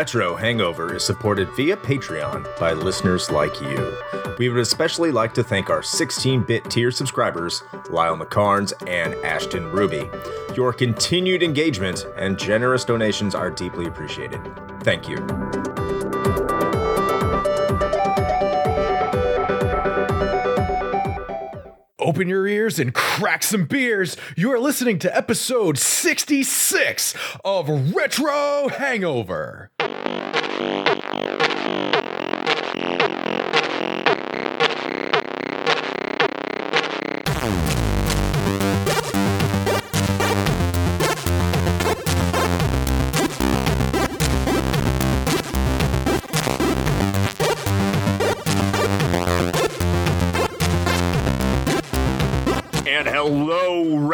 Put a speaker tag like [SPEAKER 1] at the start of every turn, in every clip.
[SPEAKER 1] Retro Hangover is supported via Patreon by listeners like you. We would especially like to thank our 16 bit tier subscribers, Lyle McCarnes and Ashton Ruby. Your continued engagement and generous donations are deeply appreciated. Thank you.
[SPEAKER 2] Open your ears and crack some beers. You are listening to episode 66 of Retro Hangover.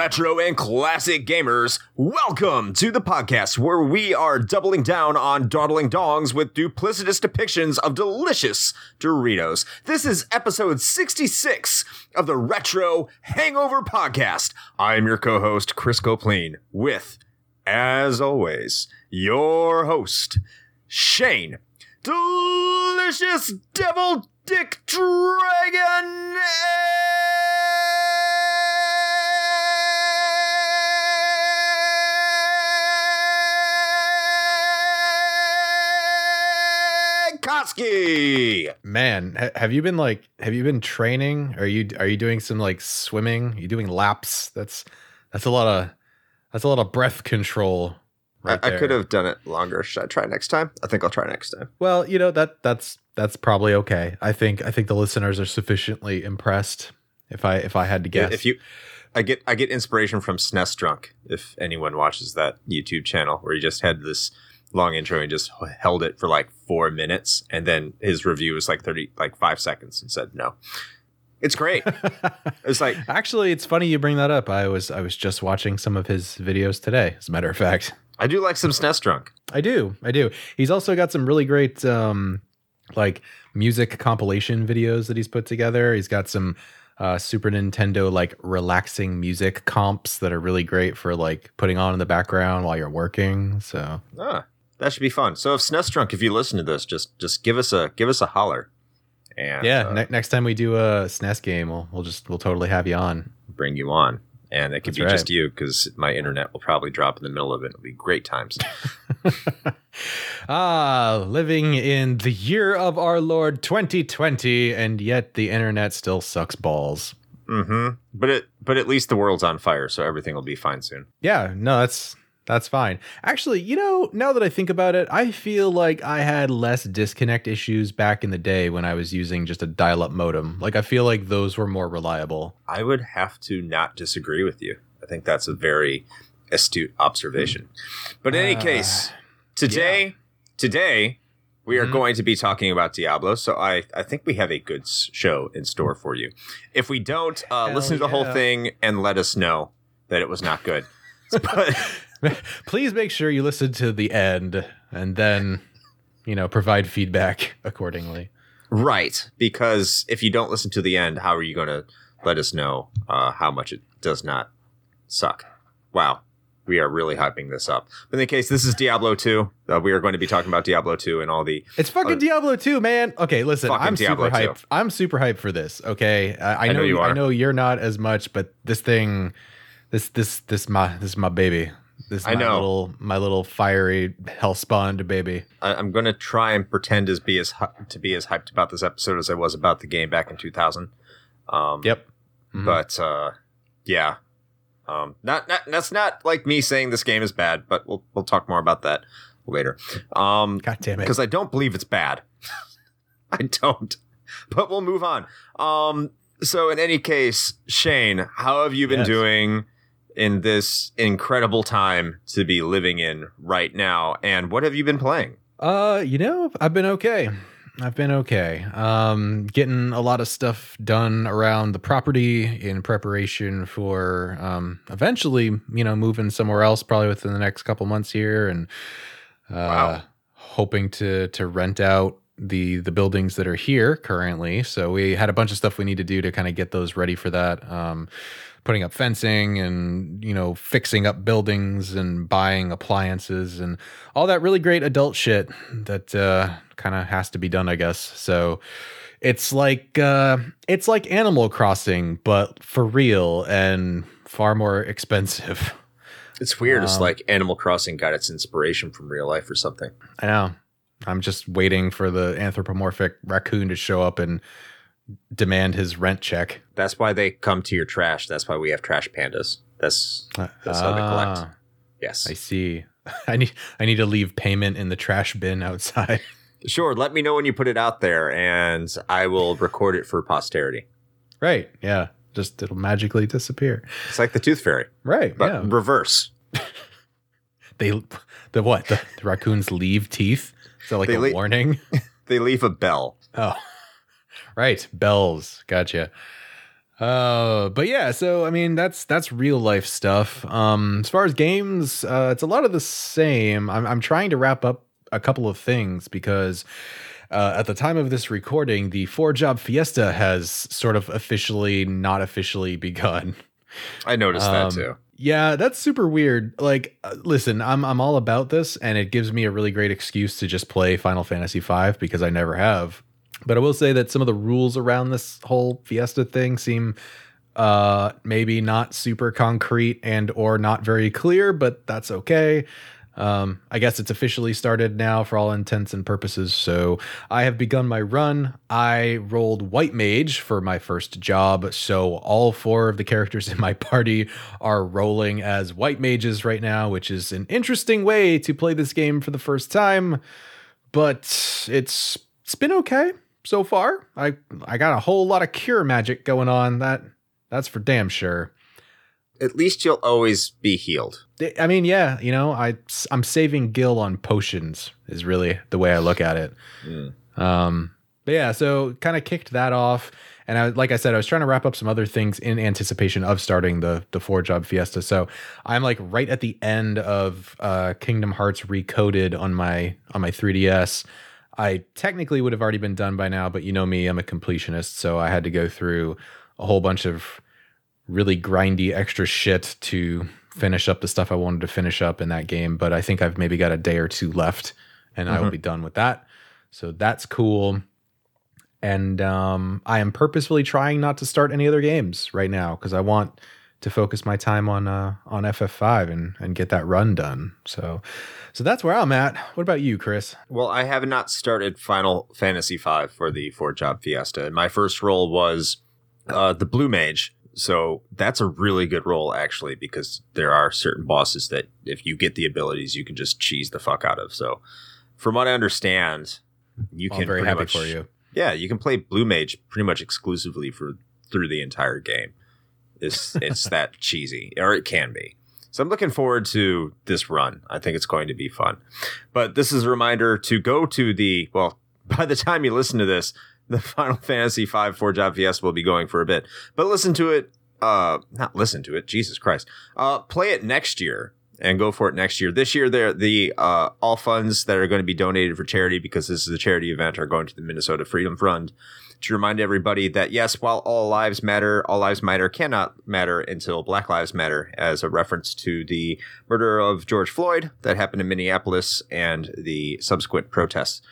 [SPEAKER 1] Retro and classic gamers. Welcome to the podcast where we are doubling down on dawdling dongs with duplicitous depictions of delicious Doritos. This is episode 66 of the Retro Hangover Podcast. I'm your co host, Chris Copleen, with, as always, your host, Shane. Delicious Devil Dick Dragon Koski.
[SPEAKER 2] Man, ha- have you been like have you been training? Are you are you doing some like swimming? Are you doing laps? That's that's a lot of that's a lot of breath control. Right
[SPEAKER 1] I, I could have done it longer. Should I try next time? I think I'll try next time.
[SPEAKER 2] Well, you know that that's that's probably okay. I think I think the listeners are sufficiently impressed. If I if I had to guess,
[SPEAKER 1] If you, I get I get inspiration from SNES Drunk. If anyone watches that YouTube channel, where he just had this long intro and just held it for like four minutes, and then his review was like thirty, like five seconds, and said no. It's great. it's like
[SPEAKER 2] Actually, it's funny you bring that up. I was I was just watching some of his videos today. As a matter of fact,
[SPEAKER 1] I do like some SNES Drunk.
[SPEAKER 2] I do, I do. He's also got some really great um, like music compilation videos that he's put together. He's got some uh, Super Nintendo like relaxing music comps that are really great for like putting on in the background while you're working. So
[SPEAKER 1] Ah, that should be fun. So if SNES Drunk, if you listen to this, just just give us a give us a holler, and
[SPEAKER 2] yeah,
[SPEAKER 1] uh,
[SPEAKER 2] ne- next time we do a SNES game, we'll we'll just we'll totally have you on.
[SPEAKER 1] bring you on. And it could
[SPEAKER 2] That's
[SPEAKER 1] be
[SPEAKER 2] right.
[SPEAKER 1] just you because my internet will probably drop in the middle of it. It'll be great times.
[SPEAKER 2] ah, living in the year of our Lord 2020, and yet the internet still sucks balls.
[SPEAKER 1] Mm-hmm. But it but at least the world's on fire, so everything will be fine soon.
[SPEAKER 2] Yeah, no, that's that's fine. Actually, you know, now that I think about it, I feel like I had less disconnect issues back in the day when I was using just a dial-up modem. Like I feel like those were more reliable.
[SPEAKER 1] I would have to not disagree with you. I think that's a very astute observation. But in any
[SPEAKER 2] Uh,
[SPEAKER 1] case, today today we are
[SPEAKER 2] Mhm.
[SPEAKER 1] going to be talking about Diablo, so I, I think we have a good show in store for you. If we don't, uh, listen to the whole thing and let us know that it was not good. but
[SPEAKER 2] Please make sure you listen to the end and then, you know, provide feedback accordingly.
[SPEAKER 1] Right, because if you don't listen to the end, how are you going to let us know uh, how much it does not suck? Wow, we are really hyping this up. But in the case, this is Diablo 2. Uh, we are going to be talking about Diablo 2 and all the.
[SPEAKER 2] It's fucking Diablo 2, man. Okay, listen, I'm
[SPEAKER 1] Diablo
[SPEAKER 2] super
[SPEAKER 1] 2.
[SPEAKER 2] hyped. I'm super hyped for this. Okay, I, I,
[SPEAKER 1] I know
[SPEAKER 2] know,
[SPEAKER 1] you
[SPEAKER 2] I
[SPEAKER 1] are.
[SPEAKER 2] know you're not as much, but this thing, this this this my this is my baby. This is
[SPEAKER 1] I
[SPEAKER 2] my
[SPEAKER 1] know.
[SPEAKER 2] little my little fiery hell spawned baby.
[SPEAKER 1] I, I'm going to try and pretend as be as hy- to be as hyped about this episode as I was about the game back in 2000. Um,
[SPEAKER 2] Yep. Mhm.
[SPEAKER 1] But uh, yeah, um, not, not that's not like me saying this game is bad, but we'll we'll talk more about that later. Um,
[SPEAKER 2] God damn it.
[SPEAKER 1] because I don't believe it's bad. I don't. But we'll move on. Um, so in any case, Shane, how have you been
[SPEAKER 2] Yes.
[SPEAKER 1] doing in this incredible time to be living in right now? And what have you been playing?
[SPEAKER 2] Uh, you know, I've been okay. I've been okay. Um, getting a lot of stuff done around the property in preparation for um, eventually, you know, moving somewhere else, probably within the next couple months here, and uh,
[SPEAKER 1] Wow.
[SPEAKER 2] hoping to to rent out the the buildings that are here currently. So we had a bunch of stuff we need to do to kind of get those ready for that. Um, putting up fencing and you know fixing up buildings and buying appliances and all that really great adult shit that uh, kind of has to be done, I guess. So it's like uh, it's like Animal Crossing, but for real and far more expensive.
[SPEAKER 1] It's weird. it's
[SPEAKER 2] Um,
[SPEAKER 1] like Animal Crossing got its inspiration from real life or something.
[SPEAKER 2] I know. I'm just waiting for the anthropomorphic raccoon to show up and demand his rent check.
[SPEAKER 1] That's why they come to your trash. That's why we have trash pandas. That's That's how they collect.
[SPEAKER 2] Ah,
[SPEAKER 1] yes.
[SPEAKER 2] I see. I need I need to leave payment in the trash bin outside.
[SPEAKER 1] Sure. Let me know when you put it out there, and I will record it for posterity.
[SPEAKER 2] right. Yeah. Just it'll magically disappear.
[SPEAKER 1] It's like the Tooth Fairy,
[SPEAKER 2] Right.
[SPEAKER 1] but
[SPEAKER 2] yeah.
[SPEAKER 1] reverse.
[SPEAKER 2] They the what? The, the raccoons leave teeth? Is that like
[SPEAKER 1] They
[SPEAKER 2] a
[SPEAKER 1] le-
[SPEAKER 2] warning?
[SPEAKER 1] They leave a bell.
[SPEAKER 2] Oh, right. Bells. Gotcha. Uh, but yeah, so I mean that's that's real life stuff. Um, as far as games, uh, it's a lot of the same. I'm I'm trying to wrap up a couple of things because uh, at the time of this recording, the four job fiesta has sort of officially, not officially begun.
[SPEAKER 1] I noticed
[SPEAKER 2] Um,
[SPEAKER 1] that too.
[SPEAKER 2] Yeah, that's super weird. Like, uh, listen, I'm I'm all about this, and it gives me a really great excuse to just play Final Fantasy V because I never have. But I will say that some of the rules around this whole Fiesta thing seem uh maybe not super concrete and or not very clear, but that's okay. Um, I guess it's officially started now for all intents and purposes. So I have begun my run. I rolled White Mage for my first job. So all four of the characters in my party are rolling as White Mages right now, which is an interesting way to play this game for the first time. But it's it's been okay so far. I I got a whole lot of cure magic going on. That that's for damn sure.
[SPEAKER 1] At least you'll always be healed.
[SPEAKER 2] I mean, yeah, you know, I I'm saving Gil on potions is really the way I look at it.
[SPEAKER 1] Mm.
[SPEAKER 2] Um, but yeah, so kind of kicked that off, and I like I said, I was trying to wrap up some other things in anticipation of starting the the four job fiesta. So I'm like right at the end of uh, Kingdom Hearts Recoded on my on my 3ds. I technically would have already been done by now, but you know me, I'm a completionist, so I had to go through a whole bunch of really grindy extra shit to finish up the stuff I wanted to finish up in that game. But I think I've maybe got a day or two left, and I will be done with that. So that's cool. And um, I am purposefully trying not to start any other games right now because I want to focus my time on uh, on FF5 and and get that run done. So so that's where I'm at. What about you, Chris?
[SPEAKER 1] Well, I have not started Final Fantasy V for the four job fiesta. My first role was uh, the Blue Mage. So that's a really good role, actually, because there are certain bosses that if you get the abilities, you can just cheese the fuck out of. So, from what I understand, you
[SPEAKER 2] I'm
[SPEAKER 1] can
[SPEAKER 2] very happy
[SPEAKER 1] much,
[SPEAKER 2] for you.
[SPEAKER 1] Yeah, you can play Blue Mage pretty much exclusively for through the entire game. It's it's that cheesy, or it can be. So I'm looking forward to this run. I think it's going to be fun. But this is a reminder to go to the well. By the time you listen to this, the Final Fantasy V Four Job Fiesta will be going for a bit. But listen to it. Uh, not listen to it. Jesus Christ. Uh, play it next year and go for it next year. This year, there the uh, all funds that are going to be donated for charity because this is a charity event are going to the Minnesota Freedom Fund to remind everybody that yes, while all lives matter, all lives matter cannot matter until Black Lives Matter, as a reference to the murder of George Floyd that happened in Minneapolis and the subsequent protests.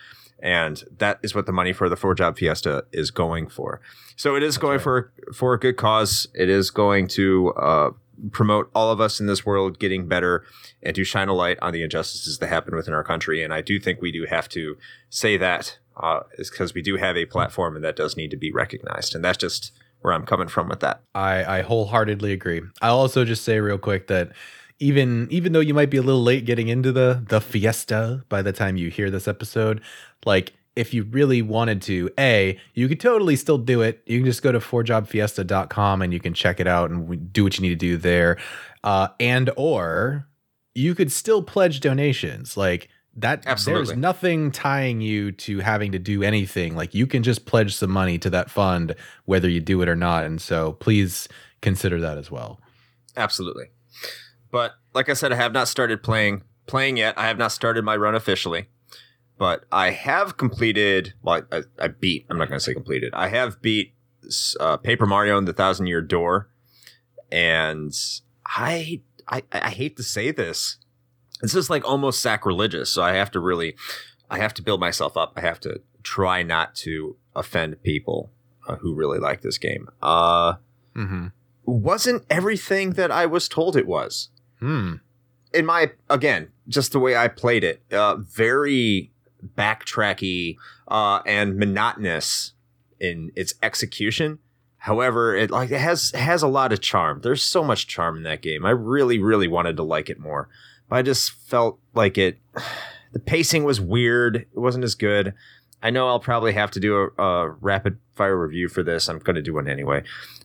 [SPEAKER 1] And that is what the money for the Four Job Fiesta is going for. So it is going
[SPEAKER 2] right.
[SPEAKER 1] for for a good cause. It is going to uh, promote all of us in this world getting better and to shine a light on the injustices that happen within our country. And I do think we do have to say that uh, is because we do have a platform and that does need to be recognized. And that's just where I'm coming from with that.
[SPEAKER 2] I, I wholeheartedly agree. I'll also just say real quick that even even though you might be a little late getting into the the fiesta by the time you hear this episode, like if you really wanted to, A, you could totally still do it. You can just go to fourjobfiesta.com and you can check it out and do what you need to do there. Uh, and or you could still pledge donations. Like that
[SPEAKER 1] Absolutely.
[SPEAKER 2] there's nothing tying you to having to do anything. Like you can just pledge some money to that fund whether you do it or not. And so please consider that as well.
[SPEAKER 1] Absolutely. But like I said, I have not started playing playing yet. I have not started my run officially, but I have completed. Well, I, I beat. I'm not going to say completed. I have beat uh, Paper Mario and the Thousand Year Door, and I, I I hate to say this. This is like almost sacrilegious, so I have to really, I have to build myself up. I have to try not to offend people uh, who really like this game. Uh,
[SPEAKER 2] Mm-hmm.
[SPEAKER 1] wasn't everything that I was told it was.
[SPEAKER 2] Hmm.
[SPEAKER 1] In my again, just the way I played it, uh, very backtracky uh, and monotonous in its execution. However, it like it has has a lot of charm. There's so much charm in that game. I really, really wanted to like it more, but I just felt like it. The pacing was weird. It wasn't as good. I know I'll probably have to do a, a rapid fire review for this. I'm going to do one anyway,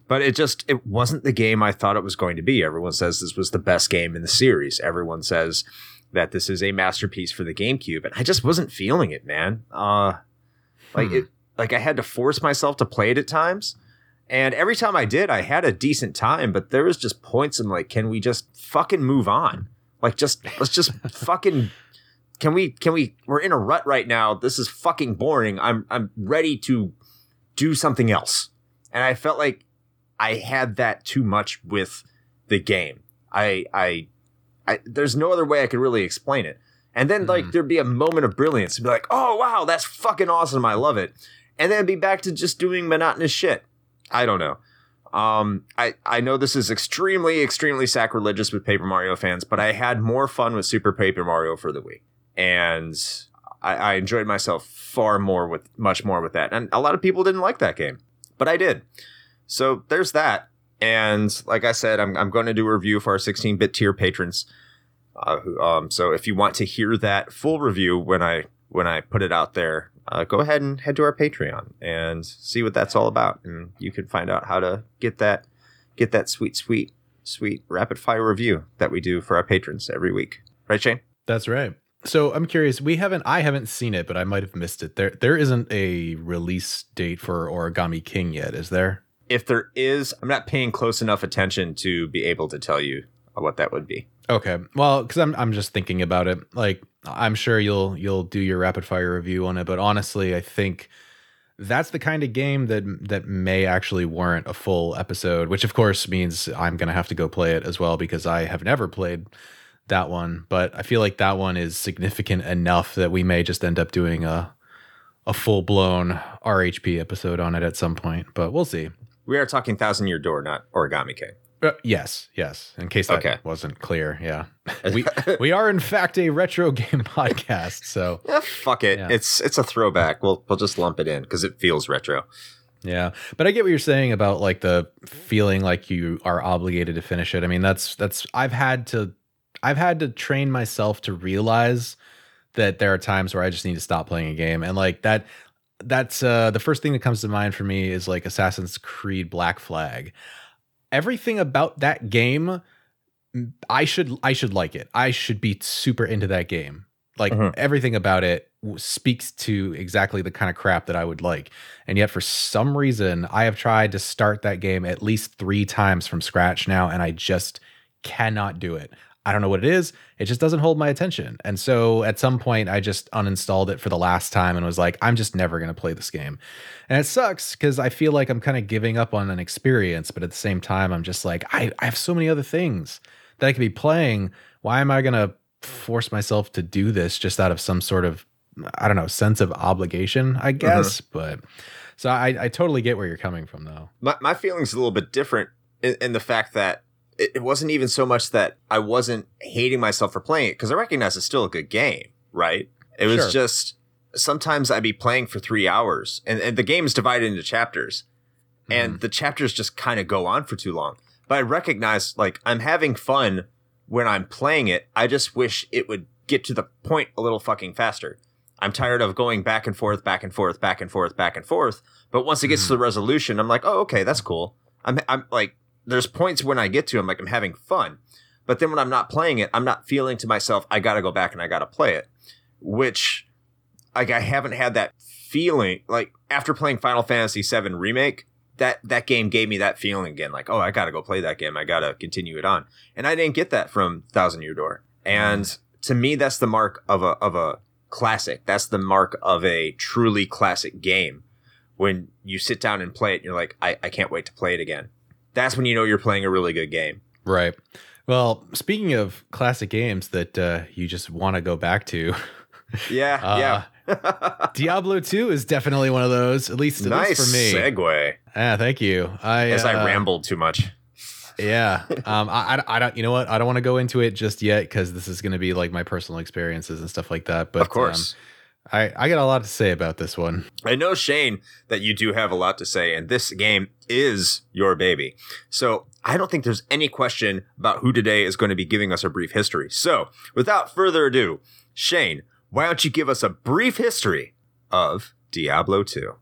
[SPEAKER 1] but it just it wasn't the game I thought it was going to be. Everyone says this was the best game in the series. Everyone says that this is a masterpiece for the GameCube, and I just wasn't feeling it, man. Uh, like
[SPEAKER 2] Hmm.
[SPEAKER 1] it, like I had to force myself to play it at times. And every time I did, I had a decent time, but there was just points in like, can we just fucking move on? Like, just let's just fucking can we can we we're in a rut right now. This is fucking boring. I'm I'm ready to do something else. And I felt like I had that too much with the game. I I I there's no other way I could really explain it. And then like
[SPEAKER 2] Mhm.
[SPEAKER 1] there'd be a moment of brilliance and be like, oh wow, that's fucking awesome. I love it. And then be back to just doing monotonous shit. I don't know. Um, I, I know this is extremely, extremely sacrilegious with Paper Mario fans, but I had more fun with Super Paper Mario for the week. And I, I enjoyed myself far more with, much more with that. And a lot of people didn't like that game, but I did. So there's that. And like I said, I'm, I'm going to do a review for our 16 bit tier patrons. Uh, um, so if you want to hear that full review when I, when I put it out there, uh, go ahead and head to our Patreon and see what that's all about, and you can find out how to get that get that sweet, sweet, sweet rapid fire review that we do for our patrons every week. Right, Shane?
[SPEAKER 2] That's right. So I'm curious. We haven't. I haven't seen it, but I might have missed it. There, there isn't a release date for Origami King yet, is there?
[SPEAKER 1] If there is, I'm not paying close enough attention to be able to tell you what that would be.
[SPEAKER 2] Okay. Well, because I'm I'm just thinking about it. Like I'm sure you'll you'll do your rapid fire review on it, but honestly, I think that's the kind of game that that may actually warrant a full episode. Which of course means I'm gonna have to go play it as well because I have never played that one. But I feel like that one is significant enough that we may just end up doing a a full blown RHP episode on it at some point. But we'll see.
[SPEAKER 1] We are talking Thousand Year Door, not Origami King.
[SPEAKER 2] Uh, yes, yes. In case that
[SPEAKER 1] Okay.
[SPEAKER 2] wasn't clear, yeah. we we are in fact a retro game podcast, so
[SPEAKER 1] Yeah, fuck it.
[SPEAKER 2] Yeah.
[SPEAKER 1] It's it's a throwback. We'll we'll just lump it in because it feels retro.
[SPEAKER 2] yeah. But I get what you're saying about like the feeling like you are obligated to finish it. I mean, that's that's I've had to I've had to train myself to realize that there are times where I just need to stop playing a game and like that that's uh the first thing that comes to mind for me is like Assassin's Creed Black Flag. Everything about that game I should I should like it. I should be super into that game. Like
[SPEAKER 1] Mhm.
[SPEAKER 2] everything about it speaks to exactly the kind of crap that I would like. And yet for some reason I have tried to start that game at least 3 times from scratch now and I just cannot do it. I don't know what it is. It just doesn't hold my attention. And so at some point I just uninstalled it for the last time and was like I'm just never going to play this game. And it sucks cuz I feel like I'm kind of giving up on an experience, but at the same time I'm just like I I have so many other things that I could be playing. Why am I going to force myself to do this just out of some sort of I don't know, sense of obligation, I mm-hmm. guess, but so I I totally get where you're coming from though.
[SPEAKER 1] My my feelings a little bit different in, in the fact that it, it wasn't even so much that I wasn't hating myself for playing it because I recognize it's still a good game, right? It was
[SPEAKER 2] Sure.
[SPEAKER 1] just sometimes I'd be playing for three hours and, and the game is divided into chapters and mm-hmm. the chapters just kind of go on for too long. But I recognize like I'm having fun when I'm playing it. I just wish it would get to the point a little fucking faster. I'm tired of going back and forth, back and forth, back and forth, back and forth. But once it gets to the mm. resolution, I'm like, oh, okay, that's cool. I'm, I'm like, there's points when I get to, I'm like, I'm having fun. But then when I'm not playing it, I'm not feeling to myself, I got to go back and I got to play it, which like I haven't had that feeling like after playing Final Fantasy VII remake, that that game gave me that feeling again, like, oh, I gotta go play that game. I gotta continue it on. And I didn't get that from Thousand Year Door. And mm. to me, that's the mark of a of a classic. That's the mark of a truly classic game. When you sit down and play it, you're like, I, I can't wait to play it again. That's when you know you're playing a really good game.
[SPEAKER 2] Right. Well, speaking of classic games that uh, you just want to go back to,
[SPEAKER 1] Yeah,
[SPEAKER 2] uh,
[SPEAKER 1] yeah.
[SPEAKER 2] Diablo 2 is definitely one of those, at least,
[SPEAKER 1] nice
[SPEAKER 2] for me.
[SPEAKER 1] segue.
[SPEAKER 2] Ah, thank you. I
[SPEAKER 1] Guess I
[SPEAKER 2] uh,
[SPEAKER 1] rambled too much.
[SPEAKER 2] Yeah. Um, I, I, I don't, you know what? I don't want to go into it just yet because this is going to be like my personal experiences and stuff like that. But
[SPEAKER 1] of course.
[SPEAKER 2] um, I, I got a lot to say about this one.
[SPEAKER 1] I know, Shane, that you do have a lot to say, and this game is your baby. So I don't think there's any question about who today is going to be giving us a brief history. So without further ado, Shane, why don't you give us a brief history of Diablo 2?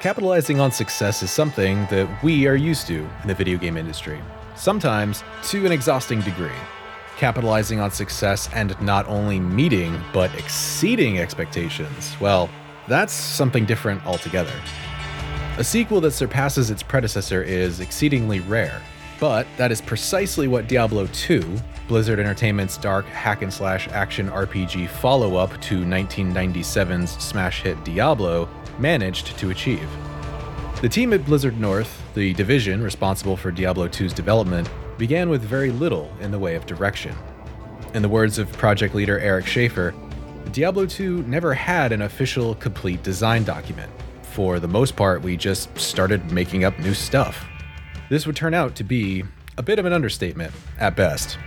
[SPEAKER 2] Capitalizing on success is something that we are used to in the video game industry, sometimes to an exhausting degree. Capitalizing on success and not only meeting, but exceeding expectations, well, that's something different altogether. A sequel that surpasses its predecessor is exceedingly rare, but that is precisely what Diablo 2, Blizzard Entertainment's dark hack and slash action RPG follow up to 1997's smash hit Diablo, managed to achieve. The team at Blizzard North, the division responsible for Diablo 2's development, began with very little in the way of direction. In the words of project leader Eric Schaefer, Diablo 2 never had an official complete design document. For the most part, we just started making up new stuff. This would turn out to be a bit of an understatement, at best.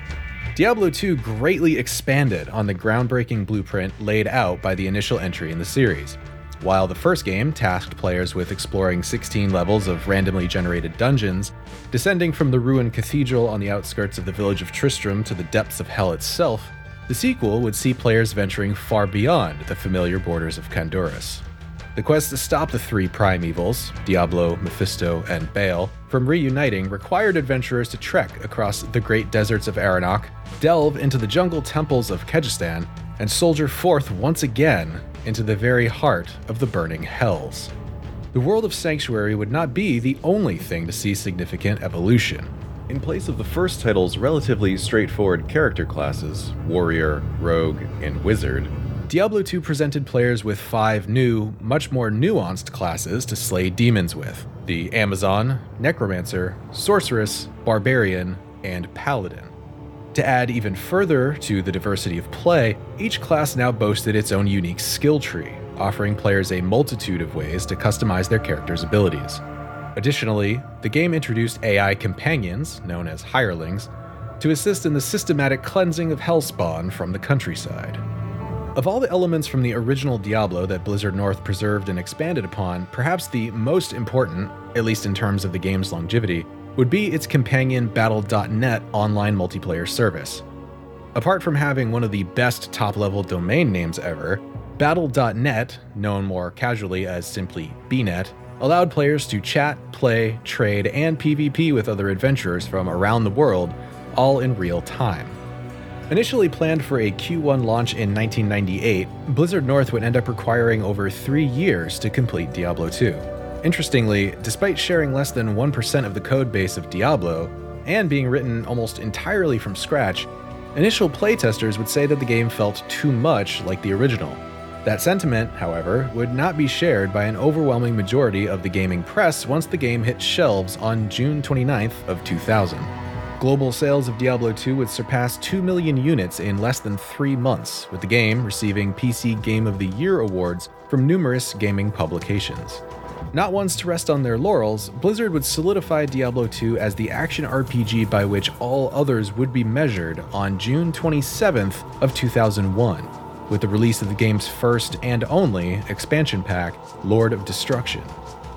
[SPEAKER 2] Diablo 2 greatly expanded on the groundbreaking blueprint laid out by the initial entry in the series. While the first game tasked players with exploring 16 levels of randomly generated dungeons, descending from the ruined cathedral on the outskirts of the village of Tristram to the depths of hell itself, the sequel would see players venturing far beyond the familiar borders of Khanduras. The quest to stop the three Prime Evils, Diablo, Mephisto, and Baal, from reuniting required adventurers to trek across the great deserts of Aranoch, delve into the jungle temples of Kurast, and soldier forth once again into the very heart of the burning hells. The world of Sanctuary would not be the only thing to see significant evolution. In place of the first title's relatively straightforward character classes warrior, rogue, and wizard Diablo 2 presented players with five new, much more nuanced classes to slay demons with the Amazon, Necromancer, Sorceress, Barbarian, and Paladin. To add even further to the diversity of play, each class now boasted its own unique skill tree, offering players a multitude of ways to customize their character's abilities. Additionally, the game introduced AI companions, known as hirelings, to assist in the systematic cleansing of Hellspawn from the countryside. Of all the elements from the original Diablo that Blizzard North preserved and expanded upon, perhaps the most important, at least in terms of the game's longevity, would be its companion Battle.net online multiplayer service. Apart from having one of the best top level domain names ever, Battle.net, known more casually as simply BNet, allowed players to chat, play, trade, and PvP with other adventurers from around the world, all in real time. Initially planned for a Q1 launch in 1998, Blizzard North would end up requiring over three years to complete Diablo 2. Interestingly, despite sharing less than 1% of the code base of Diablo, and being written almost entirely from scratch, initial playtesters would say that the game felt too much like the original. That sentiment, however, would not be shared by an overwhelming majority of the gaming press once the game hit shelves on June 29th of 2000. Global sales of Diablo 2 would surpass 2 million units in less than 3 months, with the game receiving PC Game of the Year awards from numerous gaming publications. Not ones to rest on their laurels, Blizzard would solidify Diablo 2 as the action RPG by which all others would be measured on June 27th of 2001, with the release of the game's first and only expansion pack, Lord of Destruction.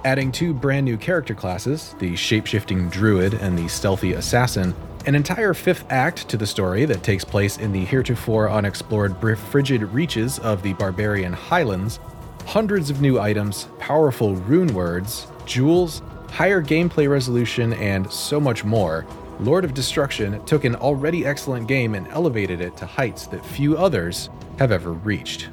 [SPEAKER 2] Adding two brand new character classes, the shapeshifting druid and the stealthy assassin, an entire fifth act to the story that takes place in the heretofore unexplored frigid reaches of the barbarian highlands, hundreds of new items, powerful rune words, jewels, higher gameplay resolution, and so much more, Lord of Destruction took an already excellent game and elevated it to heights that few others have ever reached.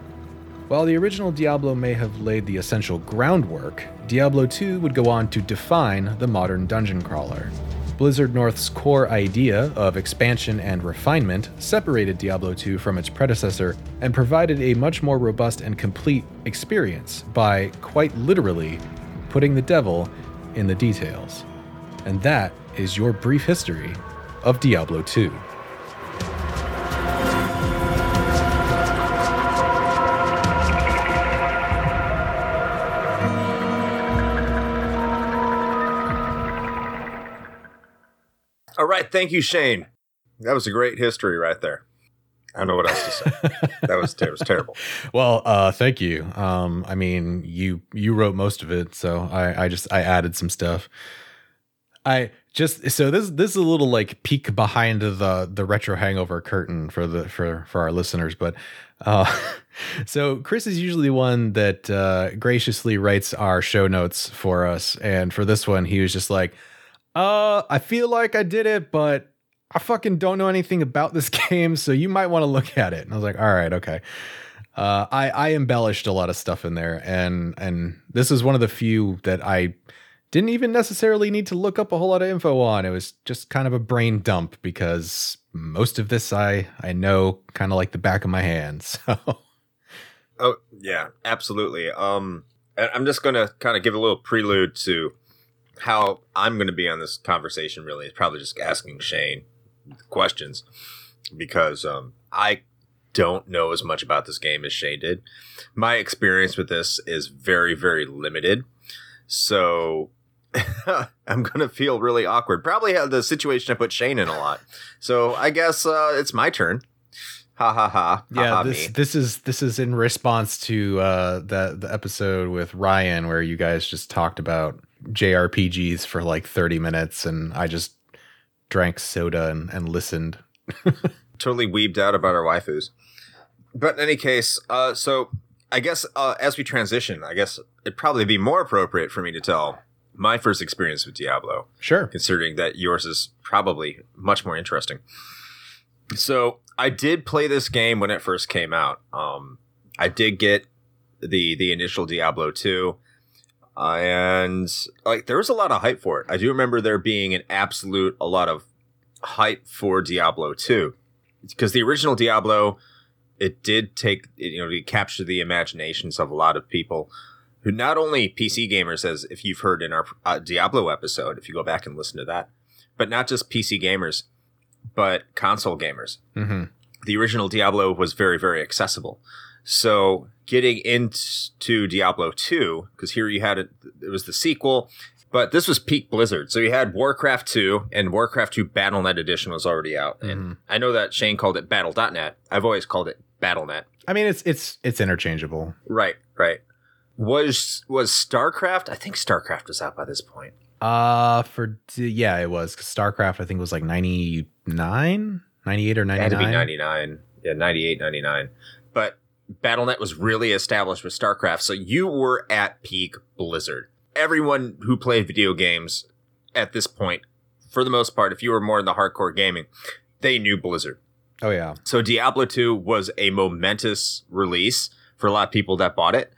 [SPEAKER 2] While the original Diablo may have laid the essential groundwork, Diablo 2 would go on to define the modern dungeon crawler. Blizzard North's core idea of expansion and refinement separated Diablo 2 from its predecessor and provided a much more robust and complete experience by, quite literally, putting the devil in the details. And that is your brief history of Diablo 2.
[SPEAKER 1] Thank you, Shane. That was a great history right there. I don't know what else to say. that was it was terrible.
[SPEAKER 2] Well, uh, thank you. Um, I mean, you you wrote most of it, so I, I just I added some stuff. I just so this this is a little like peek behind the the retro hangover curtain for the for for our listeners, but uh, so Chris is usually one that uh, graciously writes our show notes for us, and for this one, he was just like, "Uh, I feel like I did it, but." I fucking don't know anything about this game, so you might want to look at it. And I was like, all right, okay. Uh, I I embellished a lot of stuff in there, and and this is one of the few that I didn't even necessarily need to look up a whole lot of info on. It was just kind of a brain dump because most of this I I know kind of like the back of my hand. So
[SPEAKER 1] Oh yeah, absolutely. Um, I'm just gonna kind of give a little prelude to how I'm gonna be on this conversation. Really, is probably just asking Shane questions because um, I don't know as much about this game as Shane did. My experience with this is very, very limited. So I'm going to feel really awkward. Probably have the situation I put Shane in a lot. So I guess uh, it's my turn. Ha ha ha.
[SPEAKER 2] yeah,
[SPEAKER 1] ha, ha,
[SPEAKER 2] this
[SPEAKER 1] me.
[SPEAKER 2] this is this is in response to uh, the the episode with Ryan where you guys just talked about JRPGs for like 30 minutes, and I just drank soda and, and listened.
[SPEAKER 1] totally weebed out about our waifus. But in any case, uh, so I guess uh, as we transition, I guess it'd probably be more appropriate for me to tell my first experience with Diablo,
[SPEAKER 2] Sure.
[SPEAKER 1] considering that yours is probably much more interesting. So I did play this game when it first came out. Um, I did get the the initial Diablo two, uh, and like there was a lot of hype for it. I do remember there being an absolute a lot of hype for Diablo two because the original Diablo it did take you know to capture the imaginations of a lot of people who not only PC gamers as if you've heard in our uh, Diablo episode if you go back and listen to that but not just PC gamers but console gamers
[SPEAKER 2] hmm
[SPEAKER 1] the original Diablo was very, very accessible. So getting into Diablo 2, because here you had it, it was the sequel, but this was peak Blizzard. So you had Warcraft 2, and Warcraft 2 BattleNet Edition was already out. And
[SPEAKER 2] Mhm.
[SPEAKER 1] I know that Shane called it Battle.net. I've always called it BattleNet.
[SPEAKER 2] I mean, it's it's it's interchangeable.
[SPEAKER 1] Right, right. Was was StarCraft? I think StarCraft was out by this point.
[SPEAKER 2] Uh, for yeah, it was StarCraft. I think was like 99, 98 or
[SPEAKER 1] It had to be
[SPEAKER 2] 99.
[SPEAKER 1] 99. Yeah, 98, 99. But BattleNet was really established with StarCraft. So you were at peak Blizzard. Everyone who played video games at this point, for the most part, if you were more in the hardcore gaming, they knew Blizzard.
[SPEAKER 2] Oh yeah,
[SPEAKER 1] So Diablo 2 was a momentous release for a lot of people that bought it.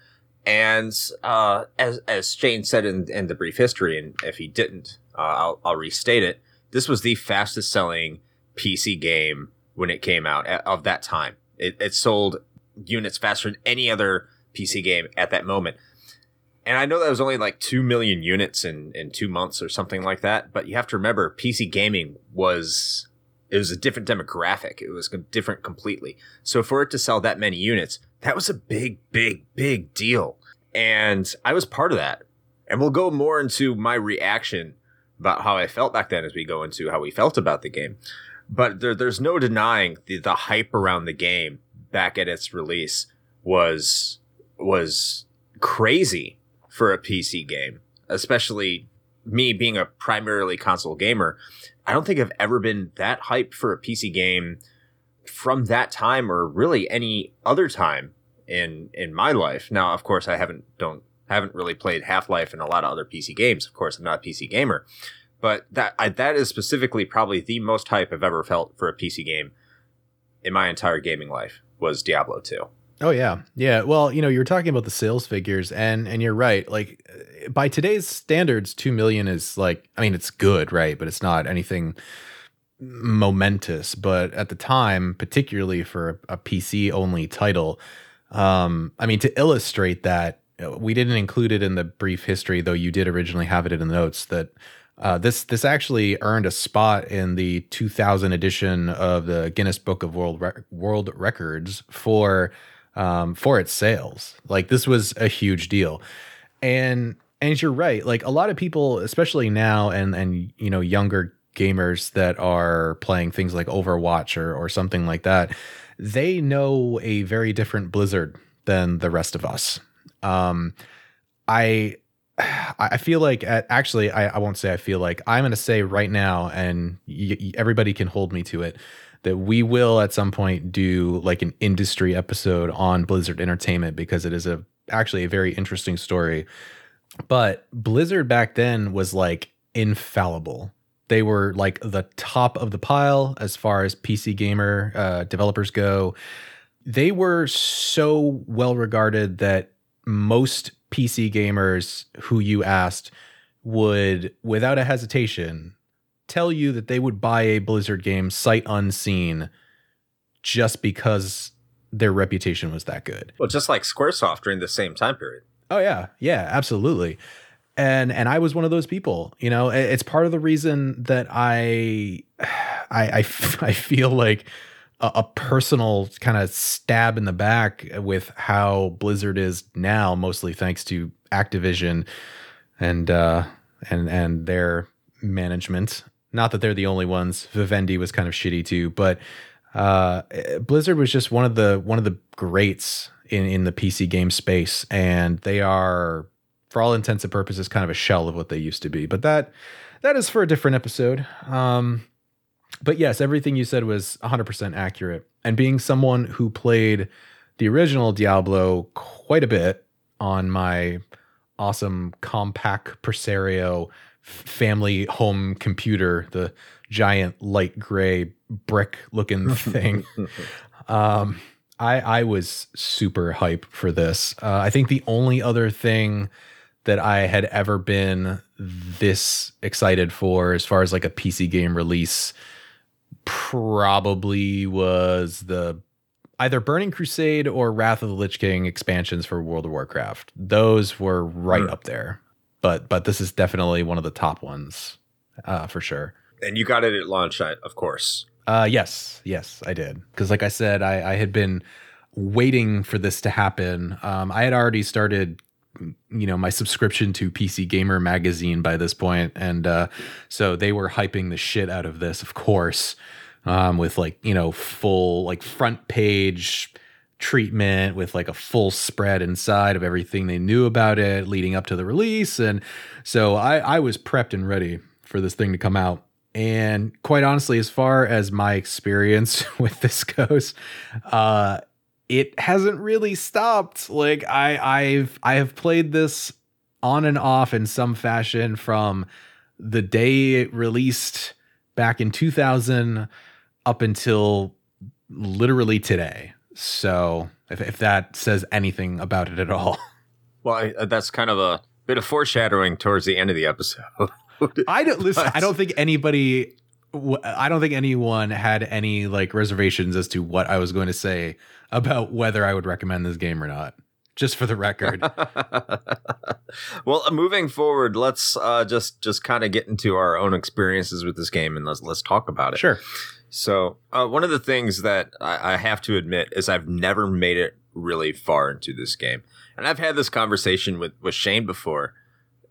[SPEAKER 1] And uh, as as Shane said in, in the brief history, and if he didn't, uh, I'll, I'll restate it. This was the fastest selling PC game when it came out of that time. It, it sold units faster than any other PC game at that moment. And I know that was only like 2 million units in, in two months or something like that. But you have to remember, PC gaming was it was a different demographic. It was different completely. So for it to sell that many units, that was a big, big, big deal. And I was part of that. And we'll go more into my reaction about how I felt back then as we go into how we felt about the game. But there, there's no denying the, the hype around the game back at its release was was crazy for a PC game, especially me being a primarily console gamer. I don't think I've ever been that hyped for a PC game from that time or really any other time in in my life. Now, of course, I haven't don't haven't really played Half Life and a lot of other PC games. Of course, I'm not a PC gamer, but that I, that is specifically probably the most hype I've ever felt for a PC game in my entire gaming life was Diablo 2.
[SPEAKER 2] Oh yeah, yeah. Well, you know, you were talking about the sales figures, and and you're right. Like uh, by today's standards, two million is like, I mean, it's good, right? But it's not anything momentous. But at the time, particularly for a, a PC only title, um, I mean, to illustrate that, uh, we didn't include it in the brief history, though you did originally have it in the notes that. Uh, this this actually earned a spot in the 2000 edition of the Guinness Book of World Re- World Records for um, for its sales. Like this was a huge deal, and and you're right. Like a lot of people, especially now, and and you know younger gamers that are playing things like Overwatch or or something like that, they know a very different Blizzard than the rest of us. Um, I I feel like at, actually I, I won't say I feel like I'm going to say right now, and y- everybody can hold me to it that we will at some point do like an industry episode on Blizzard Entertainment because it is a actually a very interesting story. But Blizzard back then was like infallible. They were like the top of the pile as far as PC gamer uh, developers go. They were so well regarded that most PC gamers who you asked would, without a hesitation, tell you that they would buy a Blizzard game sight unseen just because their reputation was that good.
[SPEAKER 1] Well, just like Squaresoft during the same time period.
[SPEAKER 2] Oh yeah, yeah, absolutely. And and I was one of those people. You know, it's part of the reason that I I I, I feel like a, a personal kind of stab in the back with how Blizzard is now, mostly thanks to Activision and uh and and their management not that they're the only ones. Vivendi was kind of shitty too, but uh, Blizzard was just one of the one of the greats in in the PC game space, and they are, for all intents and purposes, kind of a shell of what they used to be. But that that is for a different episode. Um, but yes, everything you said was 100% accurate. And being someone who played the original Diablo quite a bit on my awesome Compaq Presario family home computer, the giant light gray brick looking thing. um, I I was super hype for this. Uh, I think the only other thing that I had ever been this excited for, as far as like a PC game release, probably was the either Burning Crusade or Wrath of the Lich King expansions for World of Warcraft. Those were right mm. up there but but this is definitely one of the top ones uh, for sure.
[SPEAKER 1] And you got it at launch, of course.
[SPEAKER 2] Uh, yes, yes, I did. Because like I said, I, I had been waiting for this to happen. Um, I had already started you know my subscription to PC Gamer magazine by this point, and uh, so they were hyping the shit out of this, of course, um, with like you know full like front page treatment with like a full spread inside of everything they knew about it leading up to the release. And so I, I was prepped and ready for this thing to come out. And quite honestly, as far as my experience with this goes, uh, it hasn't really stopped. Like I, I've I have played this on and off in some fashion from the day it released back in 2000 up until literally today. So if, if that says anything about it at all.
[SPEAKER 1] Well, I, uh, that's kind of a bit of foreshadowing towards the end of the episode.
[SPEAKER 2] I don't listen. I don't think anybody. I don't think anyone had any like reservations as to what I was going to say about whether I would recommend this game or not. Just for the record.
[SPEAKER 1] well, moving forward, let's uh, just just kind of get into our own experiences with this game and let's let's talk about it.
[SPEAKER 2] Sure.
[SPEAKER 1] So, uh, one of the things that I, I, have to admit is I've never made it really far into this game. And I've had this conversation with, with Shane before.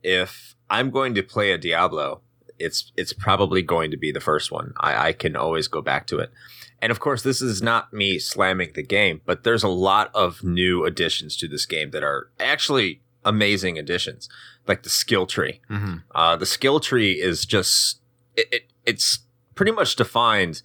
[SPEAKER 1] If I'm going to play a Diablo, it's it's probably going to be the first one. I, I can always go back to it. And of course, this is not me slamming the game, but there's a lot of new additions to this game that are actually amazing additions, like the skill tree. Mm-hmm. Uh, the skill tree is just it, it, it's pretty much defined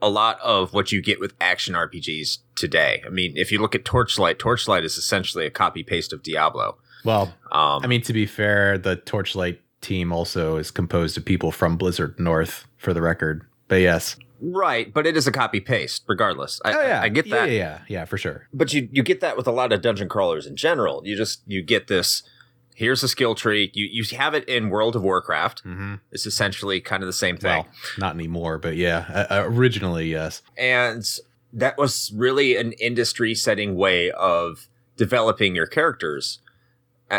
[SPEAKER 1] a lot of what you get with action RPGs today. I mean, if you look at Torchlight, Torchlight is essentially a copy paste of Diablo.
[SPEAKER 2] Well,
[SPEAKER 1] Um,
[SPEAKER 2] I mean, to be fair, the Torchlight team also is composed of people from Blizzard North, for the record. But yes,
[SPEAKER 1] right, but it is a copy paste, regardless. I,
[SPEAKER 2] oh yeah,
[SPEAKER 1] I, I get that.
[SPEAKER 2] Yeah, yeah, yeah, for sure.
[SPEAKER 1] but you you get that with a lot of dungeon crawlers in general. You just you get this. Here's a skill tree. You you have it in World of Warcraft.
[SPEAKER 2] Mm-hmm.
[SPEAKER 1] It's essentially kind of the same thing.
[SPEAKER 2] Well, not anymore, but yeah, uh, uh, originally yes.
[SPEAKER 1] and that was really an industry setting way of developing your characters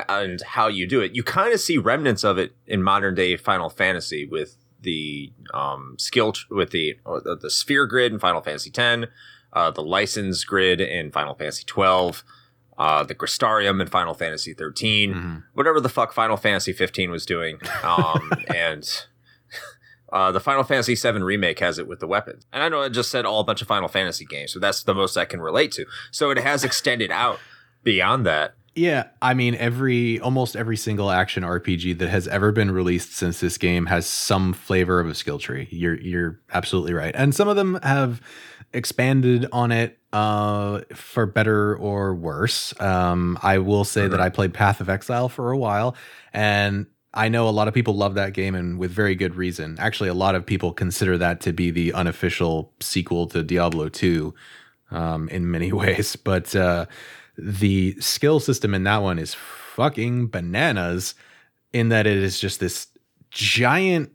[SPEAKER 1] and how you do it. You kind of see remnants of it in modern day Final Fantasy with the um, skill tr- with the uh, the sphere grid in Final Fantasy X, uh, the license grid in Final Fantasy twelve. Uh, the Crystarium in Final Fantasy 13,
[SPEAKER 2] Mhm.
[SPEAKER 1] whatever the fuck Final Fantasy 15 was doing, um, and uh, the Final Fantasy VII remake has it with the weapons. And I know I just said all a bunch of Final Fantasy games, so that's the most I can relate to. So it has extended out beyond that.
[SPEAKER 2] Yeah, I mean, every almost every single action RPG that has ever been released since this game has some flavor of a skill tree. You're you're absolutely right, and some of them have expanded on it uh, for better or worse. Um, I will say that I played Path of Exile for a while, and I know a lot of people love that game, and with very good reason. Actually, a lot of people consider that to be the unofficial sequel to Diablo two um, in many ways, but. Uh, the skill system in that one is fucking bananas in that it is just this giant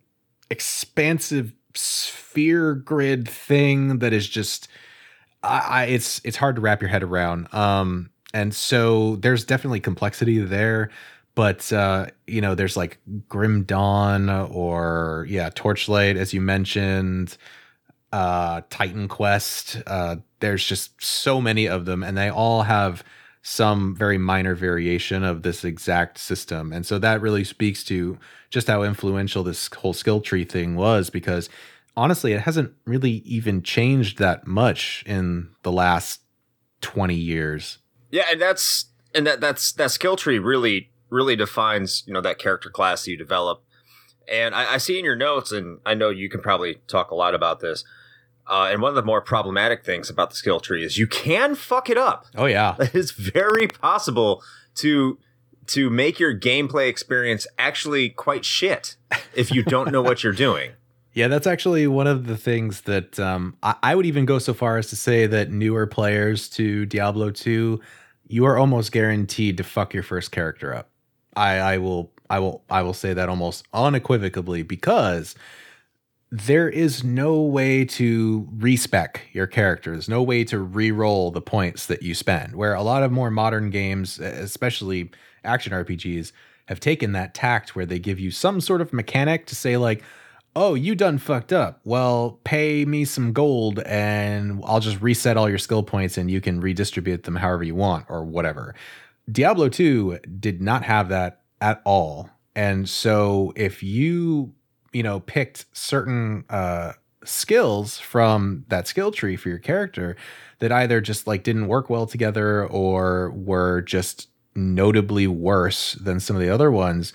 [SPEAKER 2] expansive sphere grid thing that is just I, I it's it's hard to wrap your head around. Um and so there's definitely complexity there but uh you know there's like grim dawn or yeah torchlight as you mentioned uh titan quest uh there's just so many of them and they all have some very minor variation of this exact system and so that really speaks to just how influential this whole skill tree thing was because honestly it hasn't really even changed that much in the last 20 years
[SPEAKER 1] Yeah, and that's and that that's that skill tree really really defines you know that character class you develop. And I, I see in your notes, and I know you can probably talk a lot about this. Uh, and one of the more problematic things about the skill tree is you can fuck it up.
[SPEAKER 2] oh yeah
[SPEAKER 1] It's very possible to to make your gameplay experience actually quite shit if you don't know what you're doing.
[SPEAKER 2] Yeah, that's actually one of the things that um, I, I would even go so far as to say that newer players to Diablo 2, you are almost guaranteed to fuck your first character up. I, I will I will I will say that almost unequivocally because there is no way to respec your character. There's no way to re-roll the points that you spend. Where a lot of more modern games, especially action RPGs, have taken that tact where they give you some sort of mechanic to say like, "Oh, you done fucked up. Well, pay me some gold and I'll just reset all your skill points and you can redistribute them however you want or whatever." Diablo 2 did not have that at all. And so if you you know picked certain uh skills from that skill tree for your character that either just like didn't work well together or were just notably worse than some of the other ones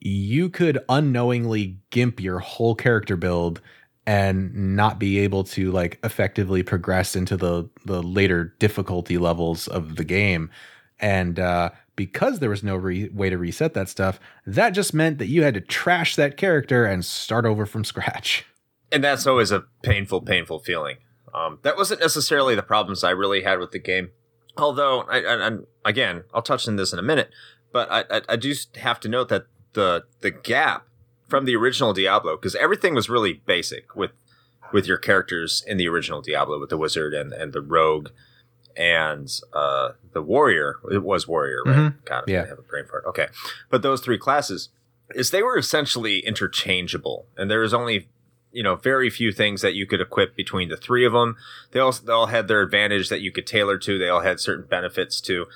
[SPEAKER 2] you could unknowingly gimp your whole character build and not be able to like effectively progress into the the later difficulty levels of the game. And uh because there was no re- way to reset that stuff, that just meant that you had to trash that character and start over from scratch.
[SPEAKER 1] and that's always a painful, painful feeling. Um, that wasn't necessarily the problems I really had with the game. Although, I, I, I- again, I'll touch on this in a minute, but I, do have to note that the the gap from the original Diablo, because everything was really basic with with your characters in the original Diablo, with the wizard and and the rogue and uh, the warrior. It was warrior, right?
[SPEAKER 2] Mhm.
[SPEAKER 1] God,
[SPEAKER 2] Yeah.
[SPEAKER 1] I have a brain fart. Okay, but those three classes is they were essentially interchangeable, and there was only you know very few things that you could equip between the three of them. They all they all had their advantage that you could tailor to. They all had certain benefits too,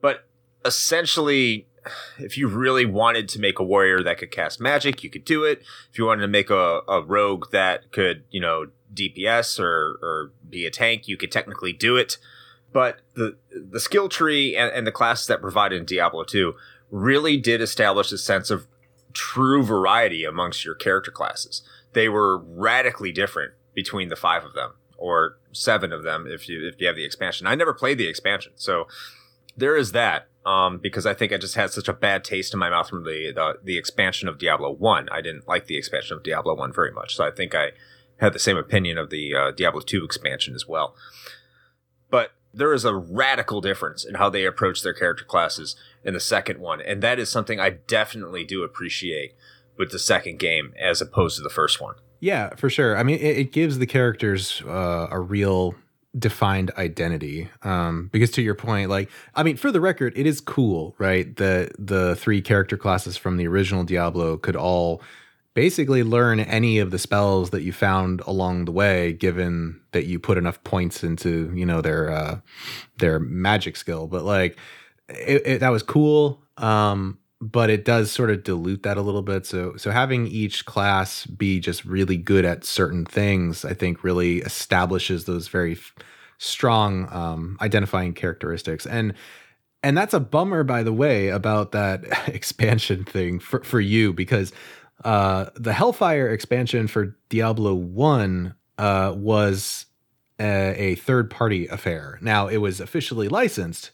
[SPEAKER 1] but essentially. If you really wanted to make a warrior that could cast magic, you could do it. If you wanted to make a, a rogue that could, you know, DPS or, or be a tank, you could technically do it. But the the skill tree and, and the classes that provided in Diablo 2 really did establish a sense of true variety amongst your character classes. They were radically different between the five of them, or seven of them if you if you have the expansion. I never played the expansion, so there is that. um, because I think I just had such a bad taste in my mouth from the, the the expansion of Diablo One. I didn't like the expansion of Diablo One very much, so I think I had the same opinion of the uh, Diablo Two expansion as well. But there is a radical difference in how they approach their character classes in the second one, and that is something I definitely do appreciate with the second game as opposed to the first one.
[SPEAKER 2] Yeah, for sure. I mean, it, it gives the characters uh, a real defined identity. Um, because to your point, like, I mean, for the record, it is cool, right? The the three character classes from the original Diablo could all basically learn any of the spells that you found along the way, given that you put enough points into, you know, their uh, their magic skill. But like, it, it, that was cool. Um, but it does sort of dilute that a little bit. So so having each class be just really good at certain things, I think, really establishes those very f- strong um, identifying characteristics. And and that's a bummer, by the way, about that expansion thing for for you because uh, the Hellfire expansion for Diablo One uh, was a, a third party affair. Now it was officially licensed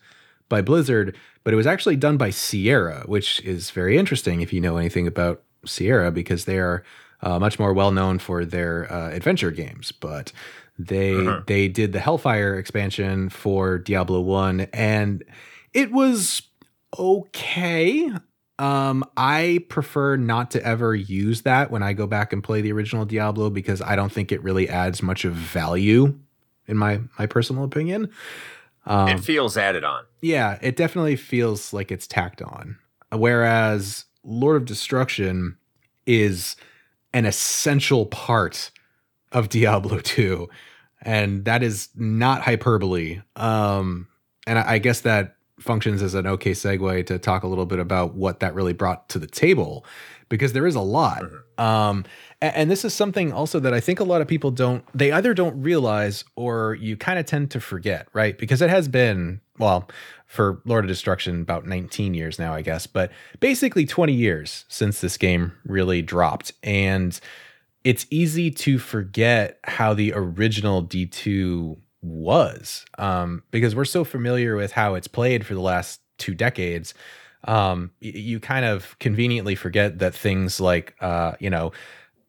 [SPEAKER 2] by Blizzard, but it was actually done by Sierra, which is very interesting if you know anything about Sierra because they are uh, much more well known for their uh, adventure games. But they
[SPEAKER 1] Uh-huh.
[SPEAKER 2] they did the Hellfire expansion for Diablo One, and it was okay. Um, I prefer not to ever use that when I go back and play the original Diablo because I don't think it really adds much of value, in my my personal opinion. Um,
[SPEAKER 1] it feels added on.
[SPEAKER 2] yeah, it definitely feels like it's tacked on. Whereas Lord of Destruction is an essential part of Diablo 2. And that is not hyperbole. Um, and I, I guess that functions as an okay segue to talk a little bit about what that really brought to the table because there is a lot. Um, a- and, this is something also that I think a lot of people don't, they either don't realize or you kind of tend to forget, right? Because it has been, well, for Lord of Destruction, about 19 years now, I guess, but basically 20 years since this game really dropped. And it's easy to forget how the original D2 was um, because we're so familiar with how it's played for the last two decades. Um, y- you kind of conveniently forget that things like, uh, you know,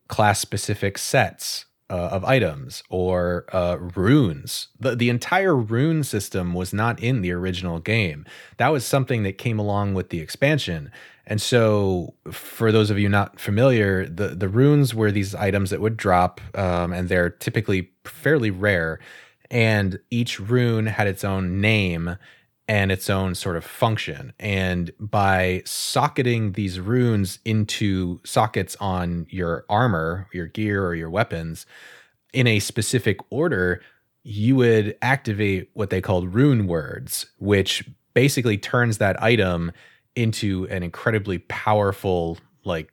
[SPEAKER 2] class specific sets uh, of items or uh, runes. The, the entire rune system was not in the original game. That was something that came along with the expansion. And so, for those of you not familiar, the, the runes were these items that would drop, um, and they're typically fairly rare. And each rune had its own name and its own sort of function. And by socketing these runes into sockets on your armor, your gear, or your weapons in a specific order, you would activate what they called rune words, which basically turns that item into an incredibly powerful, like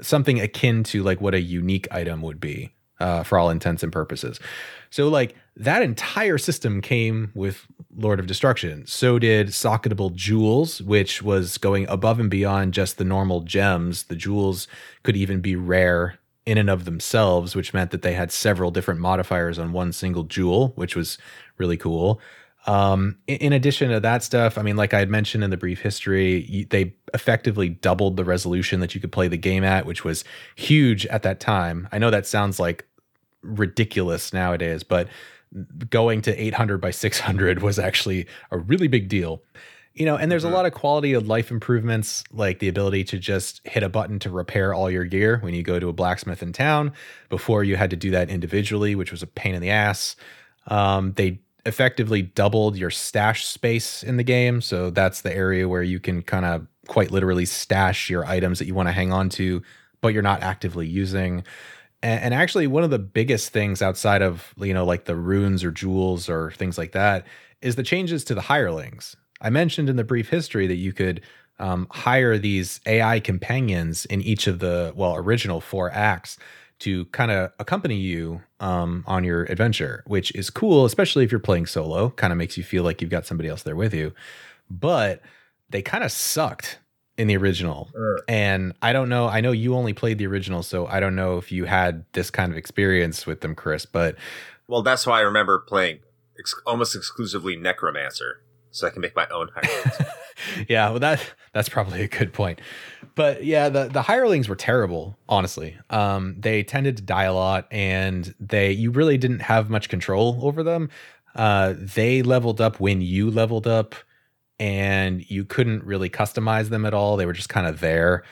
[SPEAKER 2] something akin to like what a unique item would be uh, for all intents and purposes. So like that entire system came with Lord of Destruction. So did socketable jewels, which was going above and beyond just the normal gems. The jewels could even be rare in and of themselves, which meant that they had several different modifiers on one single jewel, which was really cool. Um, in, addition to that stuff, I mean, like I had mentioned in the brief history, they effectively doubled the resolution that you could play the game at, which was huge at that time. I know that sounds like ridiculous nowadays, but going to 800 by 600 was actually a really big deal. You know, and there's a lot of quality of life improvements, like the ability to just hit a button to repair all your gear when you go to a blacksmith in town. Before you had to do that individually, which was a pain in the ass. Um, they effectively doubled your stash space in the game. So that's the area where you can kind of quite literally stash your items that you want to hang on to, but you're not actively using. And, and actually, one of the biggest things outside of, you know, like the runes or jewels or things like that is the changes to the hirelings. I mentioned in the brief history that you could um, hire these AI companions in each of the, well, original four acts to kind of accompany you um, on your adventure, which is cool, especially if you're playing solo. Kind of makes you feel like you've got somebody else there with you. But they kind of sucked in the original. And I don't know. I know you only played the original, so I don't know if you had this kind of experience with them, Chris. But
[SPEAKER 1] Well, that's why I remember playing ex- almost exclusively Necromancer, so I can make my own hierarchy.
[SPEAKER 2] yeah, well that that's probably a good point. But yeah, the the hirelings were terrible, honestly. Um, they tended to die a lot, and they you really didn't have much control over them. Uh, they leveled up when you leveled up, and you couldn't really customize them at all. They were just kind of there.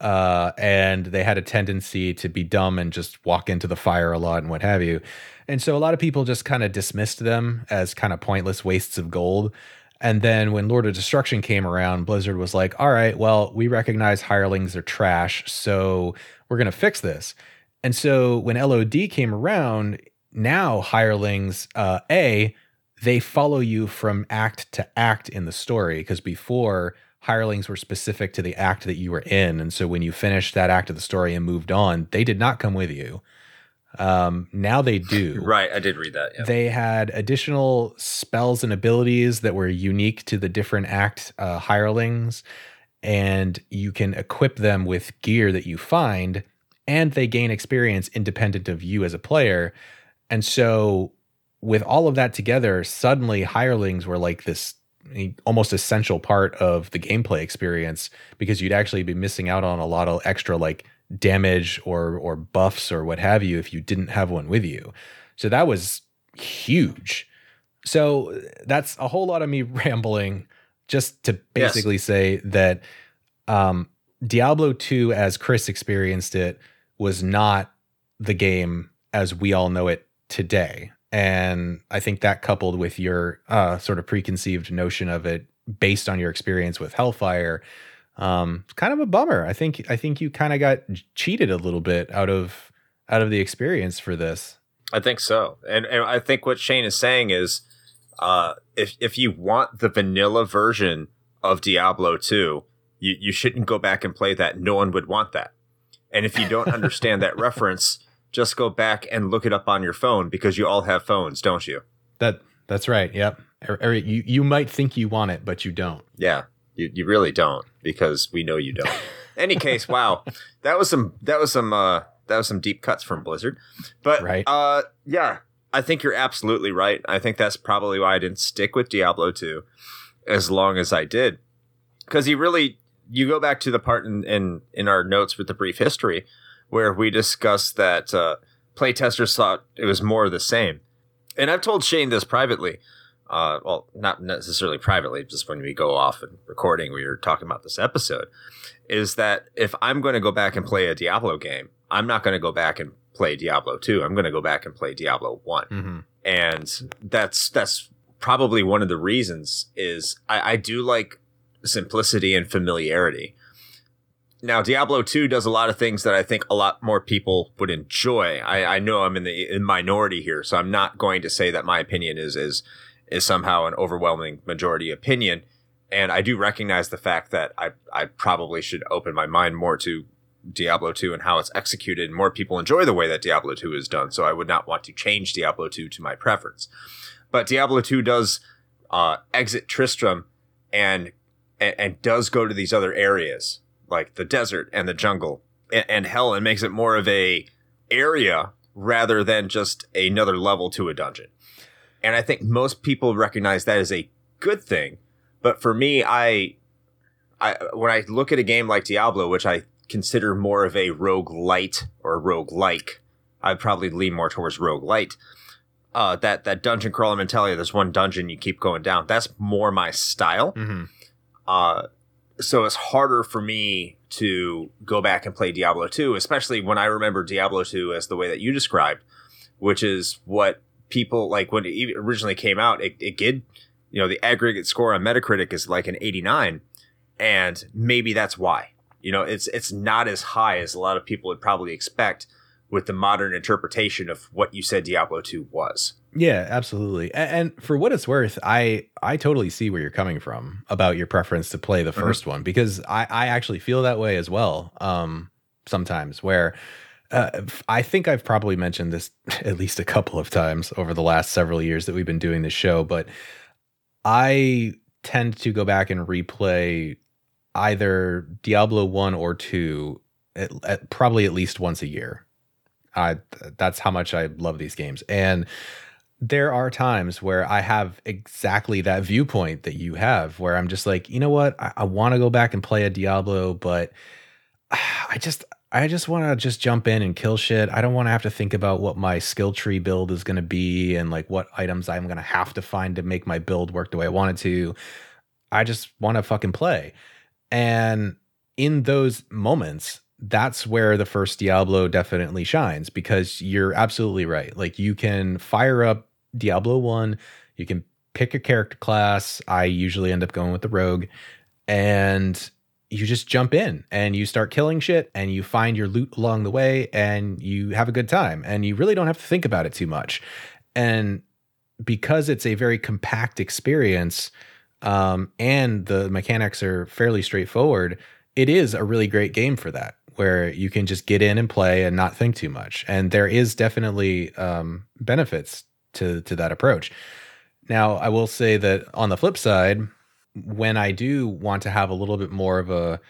[SPEAKER 2] Uh, and they had a tendency to be dumb and just walk into the fire a lot and what have you. And so a lot of people just kind of dismissed them as kind of pointless wastes of gold. And then when Lord of Destruction came around, Blizzard was like, all right, well, we recognize hirelings are trash, so we're going to fix this. And so when LOD came around, now hirelings, uh, A, they follow you from act to act in the story, because before hirelings were specific to the act that you were in. And so when you finished that act of the story and moved on, they did not come with you. Um, now they do.
[SPEAKER 1] Right, I did read that. Yeah.
[SPEAKER 2] They had additional spells and abilities that were unique to the different act uh, hirelings, and you can equip them with gear that you find, and they gain experience independent of you as a player. And so, with all of that together, suddenly hirelings were like this almost essential part of the gameplay experience because you'd actually be missing out on a lot of extra like damage or or buffs or what have you if you didn't have one with you. So that was huge. So that's a whole lot of me rambling just to basically yes. say that um, Diablo 2 as Chris experienced it was not the game as we all know it today. And I think that coupled with your uh, sort of preconceived notion of it based on your experience with Hellfire um, kind of a bummer. I think I think you kind of got cheated a little bit out of out of the experience for this.
[SPEAKER 1] I think so, and and I think what Shane is saying is, uh, if if you want the vanilla version of Diablo two, you you shouldn't go back and play that. No one would want that. And if you don't understand that reference, just go back and look it up on your phone because you all have phones, don't you?
[SPEAKER 2] That that's right. Yep. You you might think you want it, but you don't.
[SPEAKER 1] Yeah. You, you really don't because we know you don't. Any case, wow, that was some that was some uh, that was some deep cuts from Blizzard, but right. uh, yeah, I think you're absolutely right. I think that's probably why I didn't stick with Diablo 2 as long as I did, because you really you go back to the part in, in in our notes with the brief history where we discussed that uh, playtesters thought it was more of the same, and I've told Shane this privately uh, well, not necessarily privately, just when we go off and recording, we were talking about this episode, is that if I'm going to go back and play a Diablo game, I'm not going to go back and play Diablo 2. I'm going to go back and play Diablo one mm-hmm. And that's, that's probably one of the reasons is I, I do like simplicity and familiarity. Now, Diablo 2 does a lot of things that I think a lot more people would enjoy. I, I know I'm in the in minority here, so I'm not going to say that my opinion is, is, is somehow an overwhelming majority opinion. And I do recognize the fact that I, I probably should open my mind more to Diablo 2 and how it's executed. More people enjoy the way that Diablo 2 is done, so I would not want to change Diablo 2 to my preference. But Diablo 2 does uh, exit Tristram and, and, and does go to these other areas like the desert and the jungle and, and hell, and makes it more of a area rather than just another level to a dungeon. And I think most people recognize that as a good thing. But for me, I, I when I look at a game like Diablo, which I consider more of a roguelite or rogue like, I'd probably lean more towards roguelite. Uh, that that dungeon crawler mentality. There's one dungeon you keep going down. That's more my style. Mm-hmm. Uh, so it's harder for me to go back and play Diablo 2, especially when I remember Diablo 2 as the way that you described, which is what people like when it originally came out, it, it did, you know, the aggregate score on Metacritic is like an 89, and maybe that's why. You know, it's it's not as high as a lot of people would probably expect with the modern interpretation of what you said Diablo 2 was.
[SPEAKER 2] Yeah, absolutely. And, and, for what it's worth, I I totally see where you're coming from about your preference to play the 1st mm-hmm. one because I I actually feel that way as well. Um sometimes where uh, I think I've probably mentioned this at least a couple of times over the last several years that we've been doing this show, but I tend to go back and replay either Diablo 1 or 2 at, at probably at least once a year. I that's how much I love these games. And there are times where I have exactly that viewpoint that you have, where I'm just like, you know what, I, I want to go back and play a Diablo, but I just I just want to just jump in and kill shit. I don't want to have to think about what my skill tree build is going to be and like what items I'm going to have to find to make my build work the way I want it to. I just want to fucking play. And in those moments, that's where the first Diablo definitely shines because you're absolutely right. Like you can fire up Diablo 1, you can pick a character class. I usually end up going with the rogue and you just jump in and you start killing shit and you find your loot along the way and you have a good time and you really don't have to think about it too much. And because it's a very compact experience um, and the mechanics are fairly straightforward, it is a really great game for that where you can just get in and play and not think too much. And there is definitely um, benefits to to that approach. Now, I will say that on the flip side, when I do want to have a little bit more of a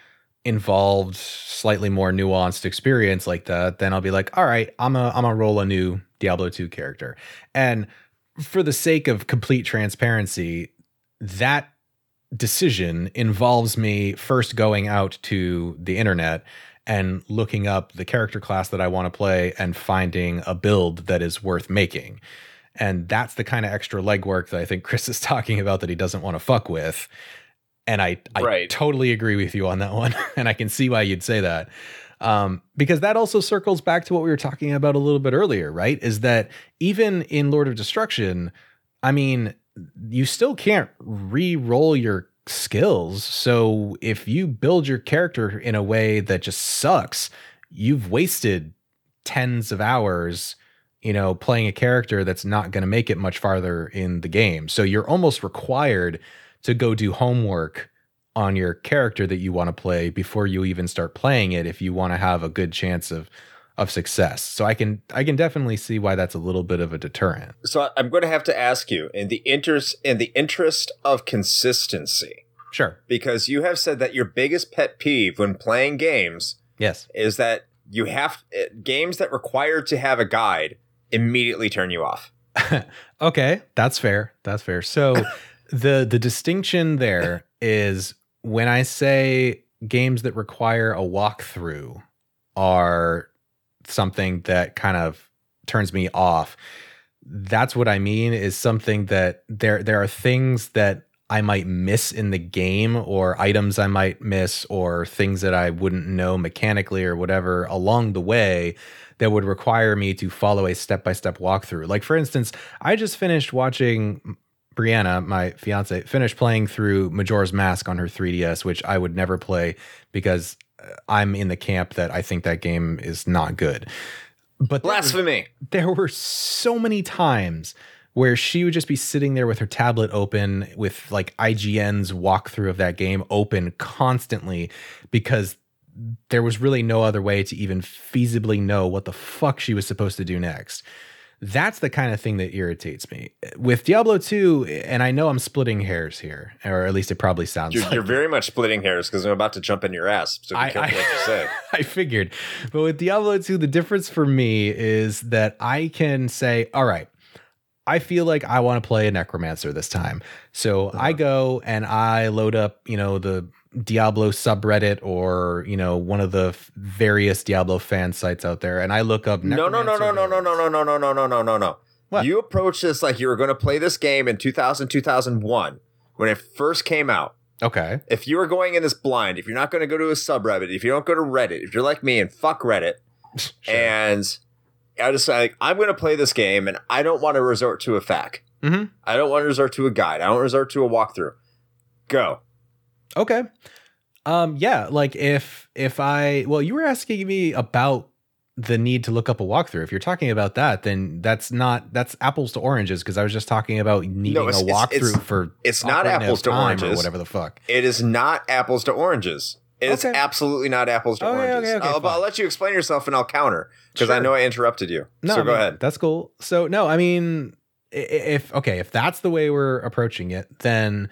[SPEAKER 2] involved, slightly more nuanced experience like that, then I'll be like, all right, I'm a I'm gonna roll a new Diablo 2 character. And for the sake of complete transparency, that decision involves me first going out to the internet and looking up the character class that I want to play and finding a build that is worth making. And that's the kind of extra legwork that I think Chris is talking about that he doesn't want to fuck with. And I, I
[SPEAKER 1] Right.
[SPEAKER 2] totally agree with you on that one. and I can see why you'd say that. Um, because that also circles back to what we were talking about a little bit earlier, right? Is that even in Lord of Destruction, I mean, you still can't re-roll your skills. So if you build your character in a way that just sucks, you've wasted tens of hours, you know, playing a character that's not going to make it much farther in the game. So you're almost required to go do homework on your character that you want to play before you even start playing it if you want to have a good chance of of success. So I can I can definitely see why that's a little bit of a deterrent.
[SPEAKER 1] So I'm going to have to ask you in the interest in the interest of consistency,
[SPEAKER 2] Sure.
[SPEAKER 1] because you have said that your biggest pet peeve when playing games
[SPEAKER 2] Yes.
[SPEAKER 1] is that you have eh, games that require to have a guide immediately turn you off.
[SPEAKER 2] okay, that's fair. That's fair. So the the distinction there is when I say games that require a walkthrough are something that kind of turns me off. That's what I mean is something that there there are things that I might miss in the game or items I might miss or things that I wouldn't know mechanically or whatever along the way that would require me to follow a step-by-step walkthrough. Like for instance, I just finished watching Brianna, my fiance, finished playing through Majora's Mask on her 3DS, which I would never play because uh, I'm in the camp that I think that game is not good. But there
[SPEAKER 1] Blasphemy.
[SPEAKER 2] there were so many times where she would just be sitting there with her tablet open with like IGN's walkthrough of that game open constantly because there was really no other way to even feasibly know what the fuck she was supposed to do next. That's the kind of thing that irritates me. With Diablo 2, and I know I'm splitting hairs here, or at least it probably sounds
[SPEAKER 1] You're,
[SPEAKER 2] like
[SPEAKER 1] you're very much splitting hairs because I'm about to jump in your ass. So
[SPEAKER 2] I- I-
[SPEAKER 1] what you say.
[SPEAKER 2] I figured. But with Diablo 2, the difference for me is that I can say, all right, I feel like I want to play a necromancer this time. So I uh-huh. go and I load up, you know, the Diablo subreddit or, you know, one of the various Diablo fan sites out there and I look up
[SPEAKER 1] No, no, no, no, no, no, no, no, no, no, no, no, no, no, no.
[SPEAKER 2] What?
[SPEAKER 1] You approach this like you were going to play this game in 2000, 2001 when it first came out.
[SPEAKER 2] Okay.
[SPEAKER 1] If you were going in this blind, if you're not going to go to a subreddit, if you don't go to Reddit, if you're like me and fuck Reddit,
[SPEAKER 2] Sure.
[SPEAKER 1] and I just like I'm going to play this game and I don't want to resort to a FAQ.
[SPEAKER 2] Mhm.
[SPEAKER 1] I don't want to resort to a guide. I don't resort to a walkthrough. Go.
[SPEAKER 2] Okay. Um yeah, like if if I well you were asking me about the need to look up a walkthrough. If you're talking about that, then that's not that's apples to oranges because I was just talking about needing
[SPEAKER 1] it's-
[SPEAKER 2] a walkthrough
[SPEAKER 1] it's-
[SPEAKER 2] for
[SPEAKER 1] it's not apples to
[SPEAKER 2] Time or
[SPEAKER 1] oranges.
[SPEAKER 2] whatever the fuck.
[SPEAKER 1] It is not apples to oranges. It is
[SPEAKER 2] Okay.
[SPEAKER 1] absolutely not apples to
[SPEAKER 2] Okay,
[SPEAKER 1] oranges.
[SPEAKER 2] okay, okay,
[SPEAKER 1] I'll, but I'll let you explain yourself and I'll counter because I know I interrupted you.
[SPEAKER 2] No,
[SPEAKER 1] so
[SPEAKER 2] I
[SPEAKER 1] go
[SPEAKER 2] mean,
[SPEAKER 1] ahead.
[SPEAKER 2] That's cool. So no, I mean if okay, if that's the way we're approaching it, then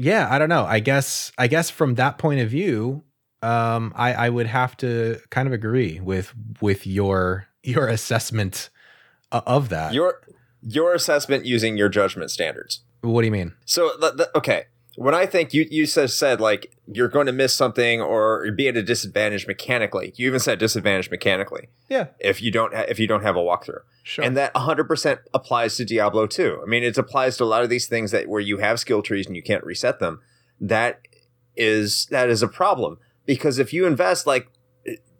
[SPEAKER 2] yeah, I don't know. I guess I guess from that point of view, um, I, I would have to kind of agree with with your your assessment of that.
[SPEAKER 1] Your your assessment using your judgment standards.
[SPEAKER 2] What do you mean?
[SPEAKER 1] So, okay, when I think you you said said like you're going to miss something or be at a disadvantage mechanically. You even said disadvantage mechanically
[SPEAKER 2] Yeah,
[SPEAKER 1] if you don't ha- if you don't have a walkthrough.
[SPEAKER 2] sure.
[SPEAKER 1] And that 100% applies to Diablo 2. I mean, it applies to a lot of these things that where you have skill trees and you can't reset them. That is that is a problem because if you invest like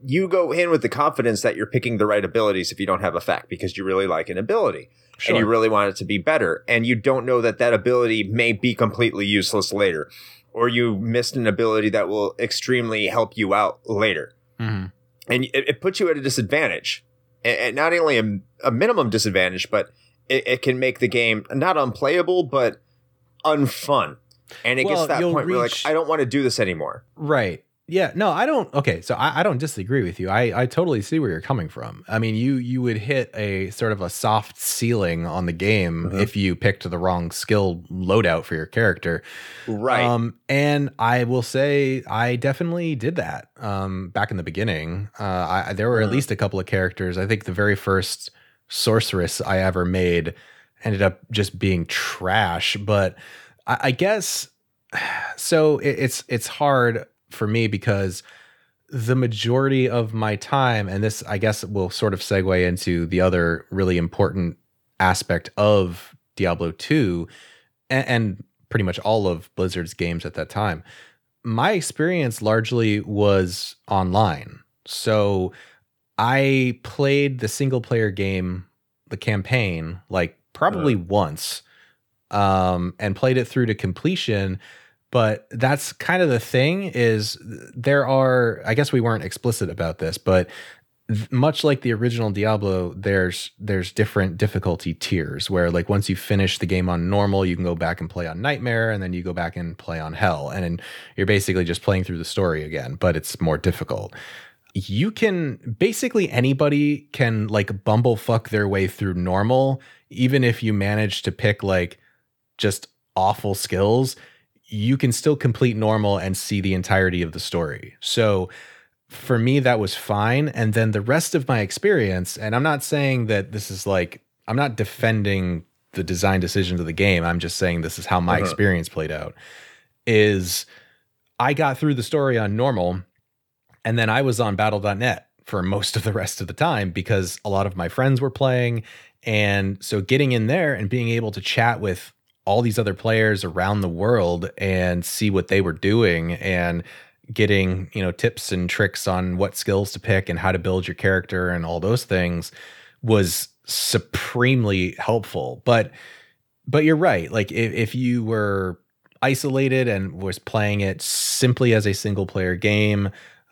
[SPEAKER 1] you go in with the confidence that you're picking the right abilities if you don't have a FAQ because you really like an ability
[SPEAKER 2] sure.
[SPEAKER 1] and you really want it to be better and you don't know that that ability may be completely useless later or you missed an ability that will extremely help you out later
[SPEAKER 2] Mhm.
[SPEAKER 1] and it, it puts you at a disadvantage and, not only a, a minimum disadvantage but it, it can make the game not unplayable but unfun and it
[SPEAKER 2] Well,
[SPEAKER 1] gets to that point where you're like i don't want to do this anymore
[SPEAKER 2] Right. Yeah. No, I don't. Okay. So I, I don't disagree with you. I, I totally see where you're coming from. I mean, you you would hit a sort of a soft ceiling on the game
[SPEAKER 1] Mhm.
[SPEAKER 2] if you picked the wrong skill loadout for your character.
[SPEAKER 1] right
[SPEAKER 2] Um, and I will say I definitely did that um, back in the beginning. Uh, I, there were at
[SPEAKER 1] Mhm.
[SPEAKER 2] least a couple of characters. I think the very first sorceress I ever made ended up just being trash. But I, I guess so. It, it's it's hard for me because the majority of my time, and this I guess will sort of segue into the other really important aspect of Diablo two, and, and pretty much all of Blizzard's games at that time. My experience largely was online. So I played the single player game, the campaign, like probably once, um, and played it through to completion. But that's kind of the thing is there are, I guess we weren't explicit about this, but much like the original Diablo, there's there's different difficulty tiers where like once you finish the game on normal, you can go back and play on nightmare, and then you go back and play on hell, and you're basically just playing through the story again, but it's more difficult. You can basically anybody can like bumblefuck their way through normal, even if you manage to pick like just awful skills. You can still complete normal and see the entirety of the story. So for me that was fine and then the rest of my experience and i'm not saying that this is like i'm not defending the design decisions of the game i'm just saying this is how my
[SPEAKER 1] Uh-huh.
[SPEAKER 2] experience played out is i got through the story on normal and then i was on battle.net for most of the rest of the time because a lot of my friends were playing and so getting in there and being able to chat with all these other players around the world and see what they were doing and getting you know tips and tricks on what skills to pick and how to build your character and all those things was supremely helpful but but you're right like if, if you were isolated and was playing it simply as a single player game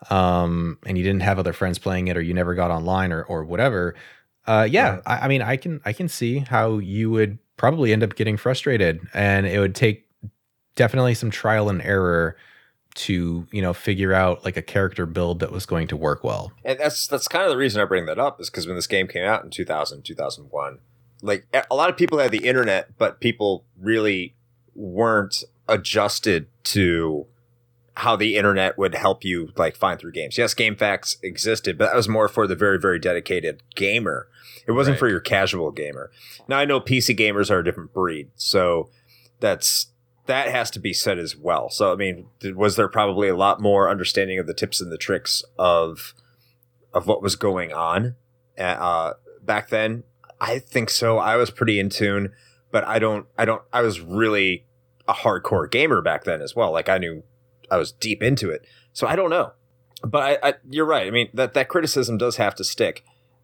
[SPEAKER 2] um and you didn't have other friends playing it or you never got online or or whatever uh yeah
[SPEAKER 1] Right.
[SPEAKER 2] I, I mean i can i can see how you would probably end up getting frustrated. And it would take definitely some trial and error to you know figure out like a character build that was going to work well.
[SPEAKER 1] And that's that's kind of the reason I bring that up is because when this game came out in 2000 2001 like a- a lot of people had the internet but people really weren't adjusted to how the internet would help you like find through games yes GameFAQs existed but that was more for the very very dedicated gamer it wasn't
[SPEAKER 2] Right.
[SPEAKER 1] for your casual gamer now i know pc gamers are a different breed so that's that has to be said as well. So, I mean, was there probably a lot more understanding of the tips and the tricks of of what was going on uh, back then? I think so. I was pretty in tune, but I don't. I don't. I was really a hardcore gamer back then as well. Like I knew I was deep into it. So I don't know. But I, I you're right. I mean that that criticism does have to stick.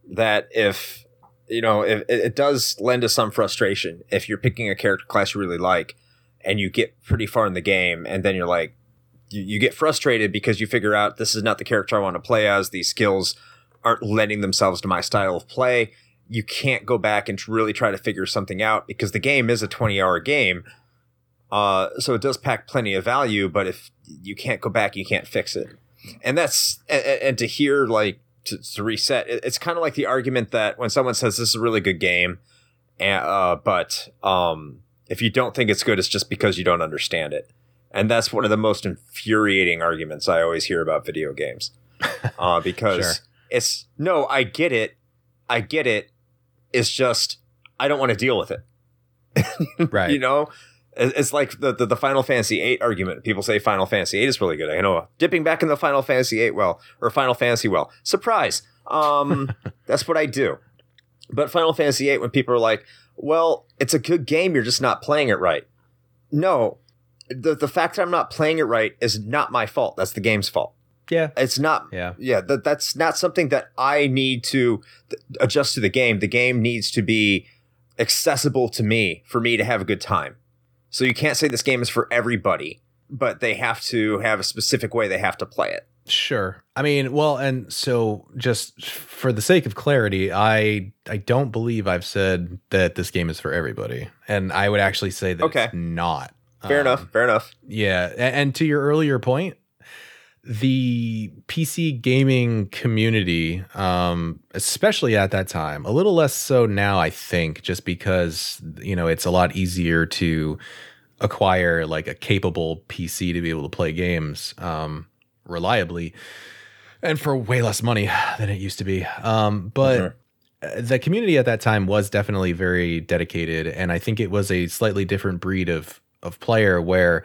[SPEAKER 1] That if you know, if, it, does lend to some frustration if you're picking a character class you really like and you get pretty far in the game and then you're like you, you get frustrated because you figure out this is not the character I want to play as these skills aren't lending themselves to my style of play you can't go back and really try to figure something out because the game is a 20 hour game uh, so it does pack plenty of value but if you can't go back you can't fix it and that's and, and to hear like to, to reset it, it's kind of like the argument that when someone says this is a really good game and, uh, but um, if you don't think it's good it's just because you don't understand it and that's one of the most infuriating arguments i always hear about video games uh, because
[SPEAKER 2] Sure.
[SPEAKER 1] it's no i get it i get it it's just I don't want to deal with it.
[SPEAKER 2] Right.
[SPEAKER 1] You know, it's like the, the the Final Fantasy VIII argument. People say Final Fantasy VIII is really good. I know dipping back in the Final Fantasy VIII well or Final Fantasy well. Surprise. Um, that's what I do. But Final Fantasy VIII, when people are like, "Well, it's a good game, you're just not playing it right." No, the the fact that I'm not playing it right is not my fault. That's the game's fault.
[SPEAKER 2] yeah.
[SPEAKER 1] It's not
[SPEAKER 2] Yeah.
[SPEAKER 1] yeah that, that's not something that i need to adjust to the game the game needs to be accessible to me for me to have a good time so you can't say this game is for everybody but they have to have a specific way they have to play it
[SPEAKER 2] Sure. I mean, well, and so just for the sake of clarity, I I don't believe I've said that this game is for everybody, and I would actually say that
[SPEAKER 1] Okay.
[SPEAKER 2] it's not.
[SPEAKER 1] fair
[SPEAKER 2] Um,
[SPEAKER 1] enough fair enough
[SPEAKER 2] Yeah, a- and to your earlier point, the PC gaming community, um, especially at that time, a little less so now, I think, just because you know it's a lot easier to acquire like a capable PC to be able to play games um, reliably and for way less money than it used to be. Um, but uh, the community at that time was definitely very dedicated, and I think it was a slightly different breed of of player where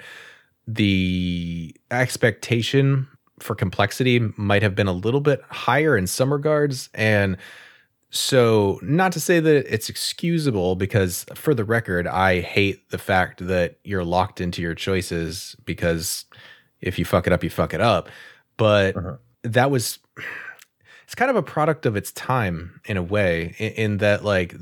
[SPEAKER 2] the expectation for complexity might have been a little bit higher in some regards and so not to say that it's excusable because for the record I hate the fact that you're locked into your choices because if you fuck it up you fuck it up but
[SPEAKER 1] Uh-huh.
[SPEAKER 2] that was it's kind of a product of its time in a way in, in that like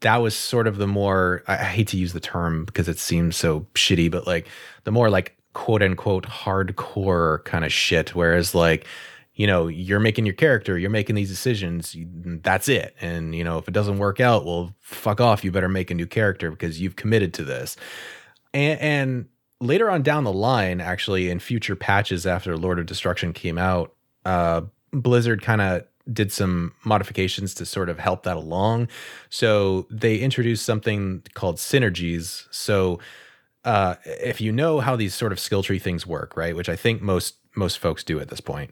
[SPEAKER 2] that was sort of the more I, I hate to use the term because it seems so shitty but like the more like quote unquote hardcore kind of shit. Whereas like you know you're making your character you're making these decisions that's it. And you know if it doesn't work out well fuck off. You better make a new character because you've committed to this. And, and later on down the line actually in future patches after lord of destruction came out uh blizzard kind of did some modifications to sort of help that along. So they introduced something called synergies. So uh, if you know how these sort of skill tree things work, right, which I think most most folks do at this point,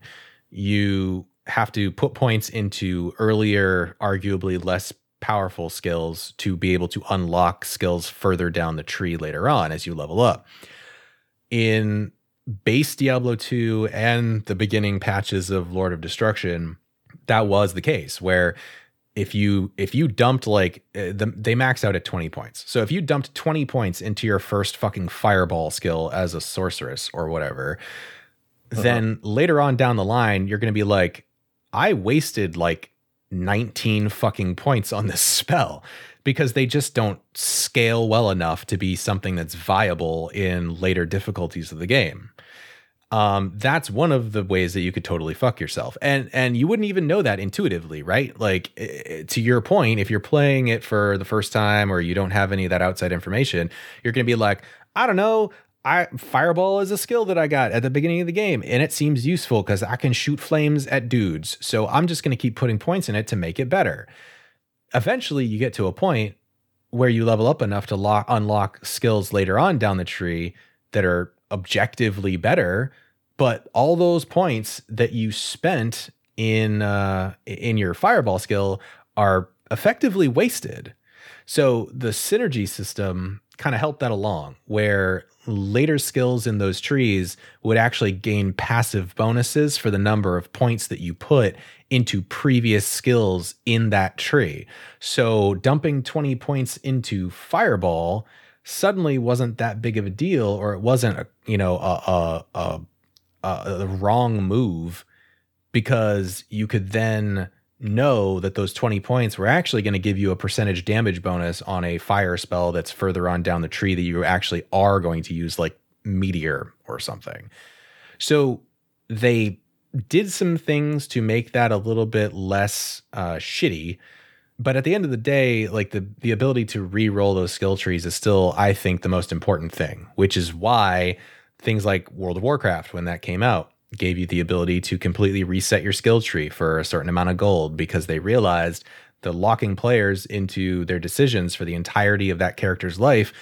[SPEAKER 2] you have to put points into earlier, arguably less powerful skills to be able to unlock skills further down the tree later on as you level up. In base Diablo 2 and the beginning patches of Lord of Destruction, that was the case where if you if you dumped like uh, the, they max out at 20 points. So if you dumped 20 points into your first fucking fireball skill as a sorceress or whatever then later on down the line you're going to be like i wasted like 19 fucking points on this spell because they just don't scale well enough to be something that's viable in later difficulties of the game um, that's one of the ways that you could totally fuck yourself, and and you wouldn't even know that intuitively, right? Like eh, to your point, if you're playing it for the first time or you don't have any of that outside information, you're gonna be like, I don't know. I fireball is a skill that I got at the beginning of the game, and it seems useful because I can shoot flames at dudes. So I'm just gonna keep putting points in it to make it better. Eventually, you get to a point where you level up enough to lock, unlock skills later on down the tree that are objectively better but all those points that you spent in uh, in your fireball skill are effectively wasted. So the synergy system kind of helped that along, where later skills in those trees would actually gain passive bonuses for the number of points that you put into previous skills in that tree. So dumping 20 points into fireball suddenly wasn't that big of a deal or it wasn't a you know a, a, a the wrong move because you could then know that those 20 points were actually going to give you a percentage damage bonus on a fire spell that's further on down the tree that you actually are going to use like meteor or something. So they did some things to make that a little bit less uh, shitty. But at the end of the day, like the the ability to re-roll those skill trees is still, I think, the most important thing, which is why things like World of Warcraft, when that came out, gave you the ability to completely reset your skill tree for a certain amount of gold because they realized the locking players into their decisions for the entirety of that character's life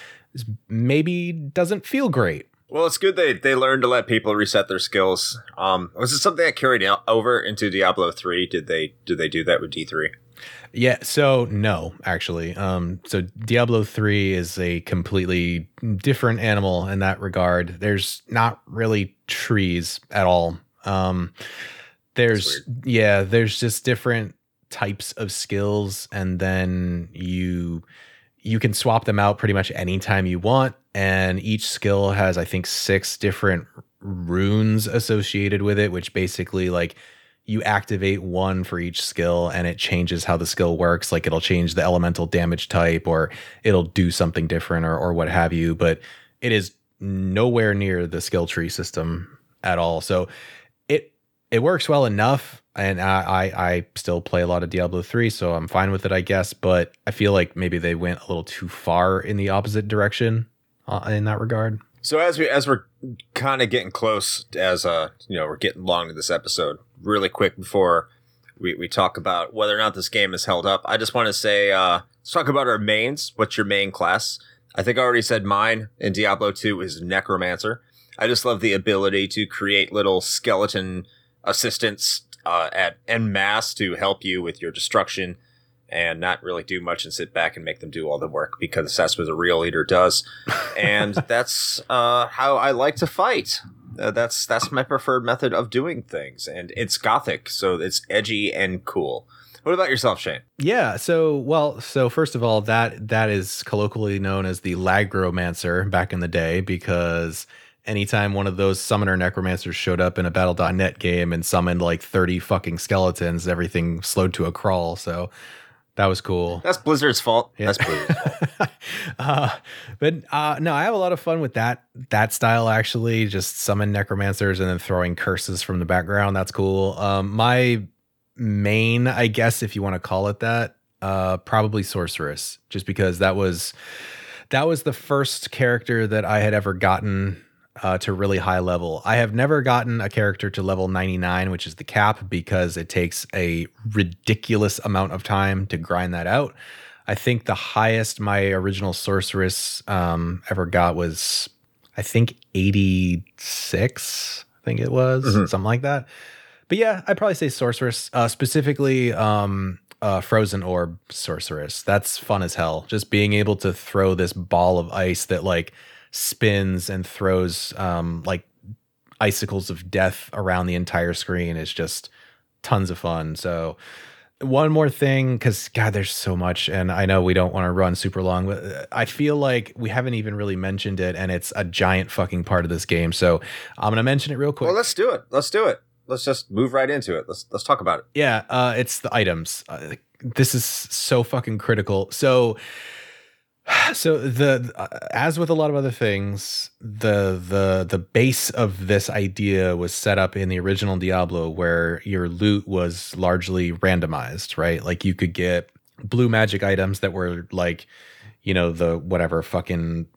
[SPEAKER 2] maybe doesn't feel great.
[SPEAKER 1] Well, it's good they they learned to let people reset their skills. Um, was it something that carried over into Diablo three? Did they did they do that with D three?
[SPEAKER 2] Yeah, so no, actually. Um, so Diablo 3 is a completely different animal in that regard. There's not really trees at all. Um, there's yeah, there's just different types of skills, and then you you can swap them out pretty much anytime you want. And each skill has, I think, six different runes associated with it, which basically like you activate one for each skill and it changes how the skill works. Like it'll change the elemental damage type or it'll do something different or, or what have you. But it is nowhere near the skill tree system at all. So it it works well enough. And I, I, I still play a lot of Diablo 3, so I'm fine with it, I guess. But I feel like maybe they went a little too far in the opposite direction uh, in that regard.
[SPEAKER 1] So as we as we're kind of getting close, as uh you know we're getting long to this episode, really quick before we, we talk about whether or not this game is held up, I just want to say uh let's talk about our mains. What's your main class? I think I already said mine in Diablo 2 is Necromancer. I just love the ability to create little skeleton assistants uh, at en masse to help you with your destruction and not really do much and sit back and make them do all the work because that's what a real leader does. And that's uh, how I like to fight. Uh, that's that's my preferred method of doing things, and it's gothic, so it's edgy and cool. What about yourself, Shane?
[SPEAKER 2] Yeah. So, well, so first of all, that that is colloquially known as the Lagromancer back in the day because anytime one of those summoner necromancers showed up in a battle.net game and summoned like 30 fucking skeletons, everything slowed to a crawl. So that was cool.
[SPEAKER 1] That's Blizzard's fault. Yeah. That's Blizzard's fault.
[SPEAKER 2] uh, but uh, no, I have a lot of fun with that that style actually. Just summon necromancers and then throwing curses from the background. That's cool. Um, my main, I guess, if you want to call it that, uh, probably sorceress, just because that was that was the first character that I had ever gotten uh, to really high level. I have never gotten a character to level 99, which is the cap, because it takes a ridiculous amount of time to grind that out. I think the highest my original sorceress um, ever got was, I think, 86, I think it was, mm-hmm. something like that. But yeah, I'd probably say sorceress, uh, specifically um, uh, frozen orb sorceress. That's fun as hell. Just being able to throw this ball of ice that, like, spins and throws um, like icicles of death around the entire screen is just tons of fun. So one more thing because god there's so much and i know we don't want to run super long but uh, i feel like we haven't even really mentioned it and it's a giant fucking part of this game. So i'm gonna mention it real quick.
[SPEAKER 1] Well let's do it. Let's do it. Let's just move right into it. Let's let's talk about it.
[SPEAKER 2] Yeah uh, it's the items. Uh, this is so fucking critical. So so the as with a lot of other things the the the base of this idea was set up in the original diablo where your loot was largely randomized right? Like you could get blue magic items that were like you know the whatever fucking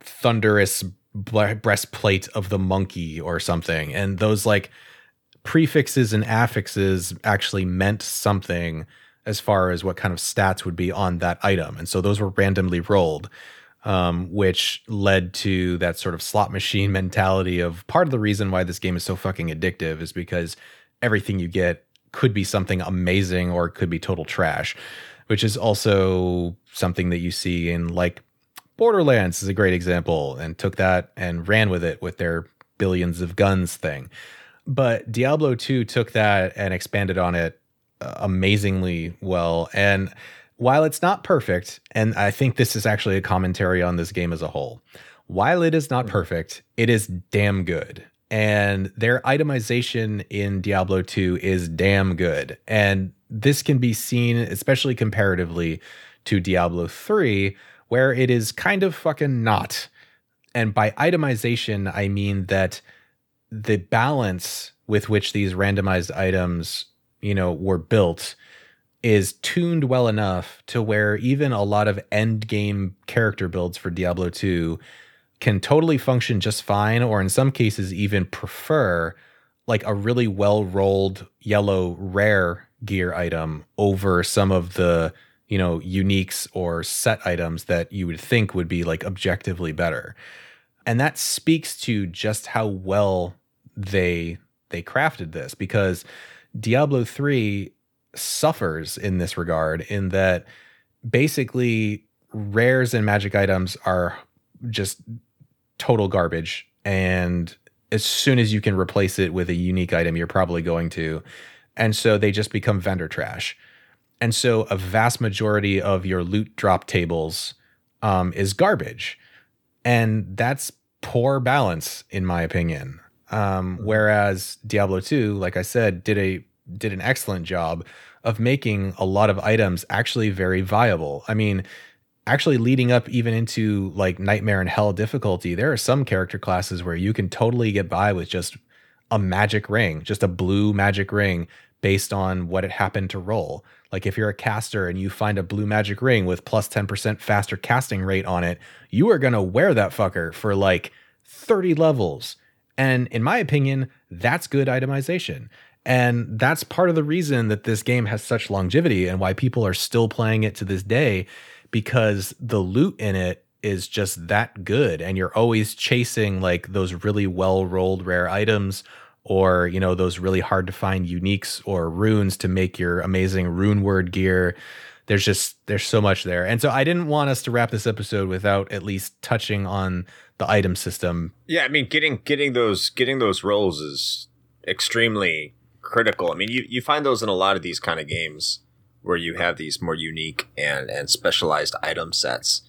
[SPEAKER 2] thunderous breastplate of the monkey or something. And those like prefixes and affixes actually meant something as far as what kind of stats would be on that item. And so those were randomly rolled, um, which led to that sort of slot machine mentality of part of the reason why this game is so fucking addictive is because everything you get could be something amazing or it could be total trash, which is also something that you see in like Borderlands is a great example and took that and ran with it with their billions of guns thing. But Diablo 2 took that and expanded on it amazingly well. And while it's not perfect, and I think this is actually a commentary on this game as a whole, while it is not mm-hmm. perfect, it is damn good. And their itemization in Diablo 2 is damn good. And this can be seen, especially comparatively to Diablo 3, where it is kind of fucking not. And by itemization, I mean that the balance with which these randomized items you know were built is tuned well enough to where even a lot of end game character builds for Diablo 2 can totally function just fine or in some cases even prefer like a really well rolled yellow rare gear item over some of the you know uniques or set items that you would think would be like objectively better. And that speaks to just how well they they crafted this because Diablo 3 suffers in this regard in that basically rares and magic items are just total garbage. And as soon as you can replace it with a unique item you're probably going to. And so they just become vendor trash. And so a vast majority of your loot drop tables um, is garbage. And that's poor balance in my opinion um, whereas diablo 2 like i said did a did an excellent job of making a lot of items actually very viable. I mean actually leading up even into like nightmare and hell difficulty there are some character classes where you can totally get by with just a magic ring just a blue magic ring based on what it happened to roll. Like if you're a caster and you find a blue magic ring with plus 10% faster casting rate on it you are going to wear that fucker for like 30 levels and in my opinion that's good itemization. And that's part of the reason that this game has such longevity and why people are still playing it to this day because the loot in it is just that good. And you're always chasing like those really well rolled rare items or you know those really hard to find uniques or runes to make your amazing rune word gear. There's just there's so much there. And so i didn't want us to wrap this episode without at least touching on the item system
[SPEAKER 1] Yeah, I mean, getting getting those getting those rolls is extremely critical. I mean, you, you find those in a lot of these kind of games where you have these more unique and and specialized item sets,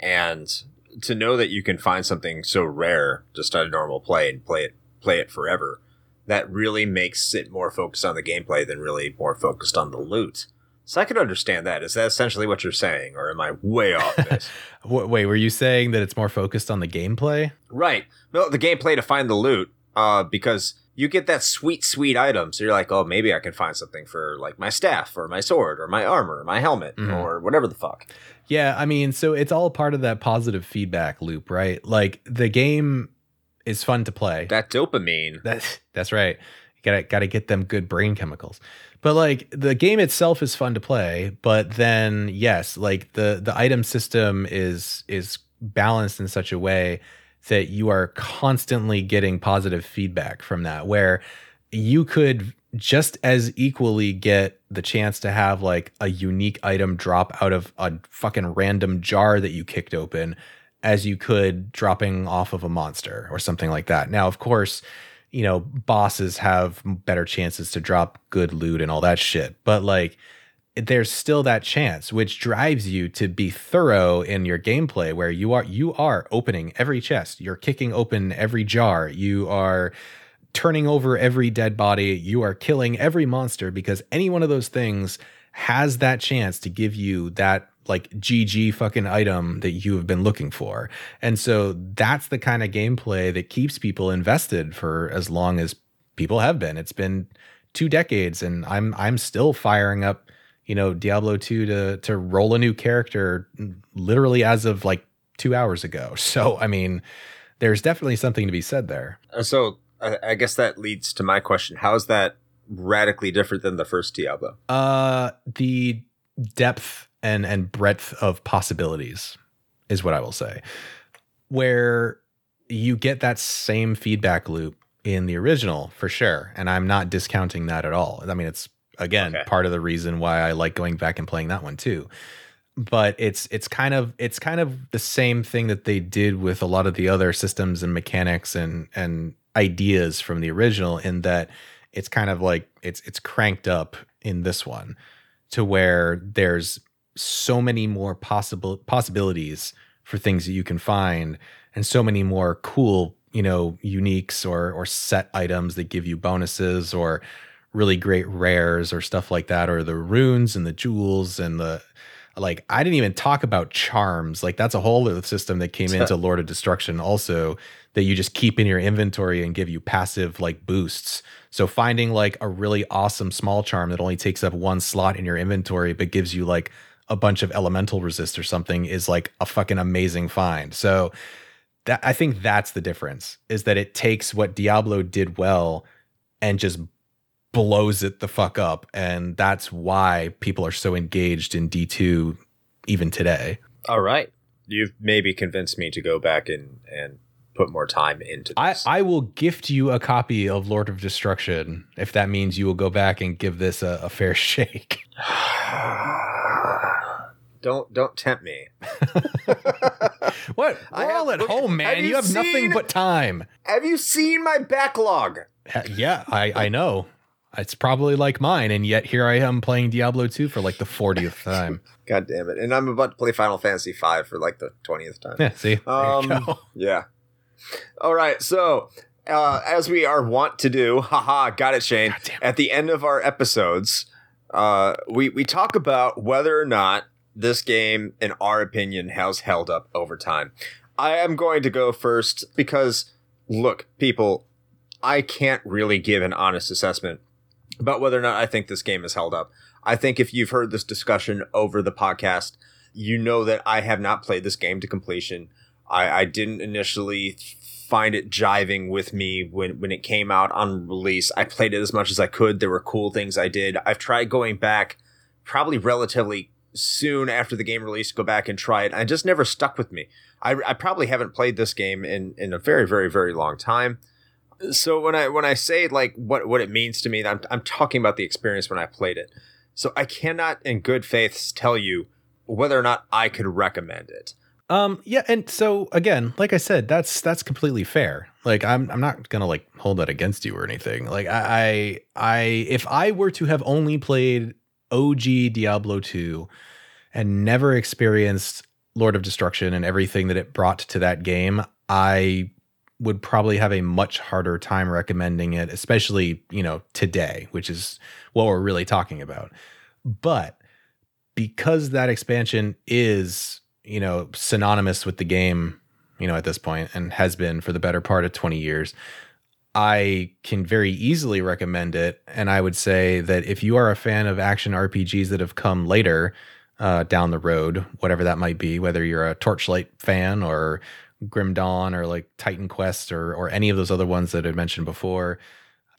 [SPEAKER 1] and to know that you can find something so rare just on a normal play and play it play it forever, that really makes it more focused on the gameplay than really more focused on the loot. So I can understand that. Is that essentially what you're saying, or am I way off this?
[SPEAKER 2] Wait were you saying that it's more focused on the gameplay
[SPEAKER 1] Right. No, the gameplay to find the loot, uh, because you get that sweet, sweet item. So you're like, oh, maybe I can find something for like my staff or my sword or my armor, or my helmet
[SPEAKER 2] Mhm.
[SPEAKER 1] or whatever the fuck.
[SPEAKER 2] Yeah, I mean, so it's all part of that positive feedback loop, right? Like the game is fun to play.
[SPEAKER 1] That dopamine.
[SPEAKER 2] That's that's right. Gotta gotta get them good brain chemicals. But like the game itself is fun to play, but then yes, like the the item system is is balanced in such a way that you are constantly getting positive feedback from that where you could just as equally get the chance to have like a unique item drop out of a fucking random jar that you kicked open as you could dropping off of a monster or something like that. Now, of course, you know, bosses have better chances to drop good loot and all that shit, but like there's still that chance which drives you to be thorough in your gameplay where you are you are opening every chest, you're kicking open every jar, you are turning over every dead body, you are killing every monster because any one of those things has that chance to give you that like GG fucking item that you have been looking for. And so that's the kind of gameplay that keeps people invested for as long as people have been. It's been two decades and I'm I'm still firing up, you know, Diablo 2 to to roll a new character literally as of like 2 hours ago. So, I mean, there's definitely something to be said there.
[SPEAKER 1] Uh, So I, I guess that leads to my question: How is that radically different than the first Diablo?
[SPEAKER 2] Uh the depth and and breadth of possibilities is what I will say. Where you get that same feedback loop in the original for sure, and I'm not discounting that at all. I mean, it's again
[SPEAKER 1] Okay.
[SPEAKER 2] part of the reason why I like going back and playing that one too. But it's it's kind of it's kind of the same thing that they did with a lot of the other systems and mechanics and and ideas from the original in that it's kind of like it's it's cranked up in this one to where there's so many more possible possibilities for things that you can find and so many more cool you know uniques or or set items that give you bonuses or really great rares or stuff like that or the runes and the jewels and the like i didn't even talk about charms. Like that's a whole other system that came into lord of destruction also that you just keep in your inventory and give you passive like boosts. So finding like a really awesome small charm that only takes up one slot in your inventory but gives you like a bunch of elemental resist or something is like a fucking amazing find. So that I think that's the difference is that it takes what Diablo did well and just blows it the fuck up and that's why people are so engaged in D2 even today.
[SPEAKER 1] All right, you've maybe convinced me to go back and and put more time into
[SPEAKER 2] I. I will gift you a copy of Lord of Destruction if that means you will go back and give this a, a fair shake.
[SPEAKER 1] don't don't tempt me.
[SPEAKER 2] What?
[SPEAKER 1] I
[SPEAKER 2] We're all
[SPEAKER 1] have-
[SPEAKER 2] at home,
[SPEAKER 1] have
[SPEAKER 2] man.
[SPEAKER 1] you
[SPEAKER 2] You have nothing but time.
[SPEAKER 1] Have you seen my backlog?
[SPEAKER 2] Ha- Yeah, I, I know. It's probably like mine, and yet here I am playing Diablo 2 for like the 40th time.
[SPEAKER 1] God damn it! And I'm about to play Final Fantasy V for like the twentieth time.
[SPEAKER 2] Yeah, see?
[SPEAKER 1] Um, yeah. All right. So, uh, as we are wont to do, haha, got it, Shane.
[SPEAKER 2] It.
[SPEAKER 1] At the end of our episodes, uh, we we talk about whether or not this game, in our opinion, has held up over time. I am going to go first because, look, people, I can't really give an honest assessment about whether or not I think this game has held up. I think if you've heard this discussion over the podcast, you know that I have not played this game to completion. I, I didn't initially find it jiving with me when, when it came out on release. I played it as much as I could. There were cool things I did. I've tried going back probably relatively soon after the game released, go back and try it. I just never stuck with me. I, I probably haven't played this game in, in a very, very, very long time. So when I when I say like what what it means to me, I'm I'm talking about the experience when I played it. So I cannot in good faith tell you whether or not I could recommend it.
[SPEAKER 2] Um, yeah, and so again, like I said, that's that's completely fair. Like I'm I'm not gonna like hold that against you or anything. Like I I, I if I were to have only played OG Diablo 2 and never experienced Lord of Destruction and everything that it brought to that game, I would probably have a much harder time recommending it, especially, you know, today, which is what we're really talking about. But because that expansion is, you know, synonymous with the game, you know, at this point and has been for the better part of 20 years, I can very easily recommend it. And I would say that if you are a fan of action RPGs that have come later uh, down the road, whatever that might be, whether you're a Torchlight fan or Grim Dawn or like Titan Quest or or any of those other ones that I mentioned before,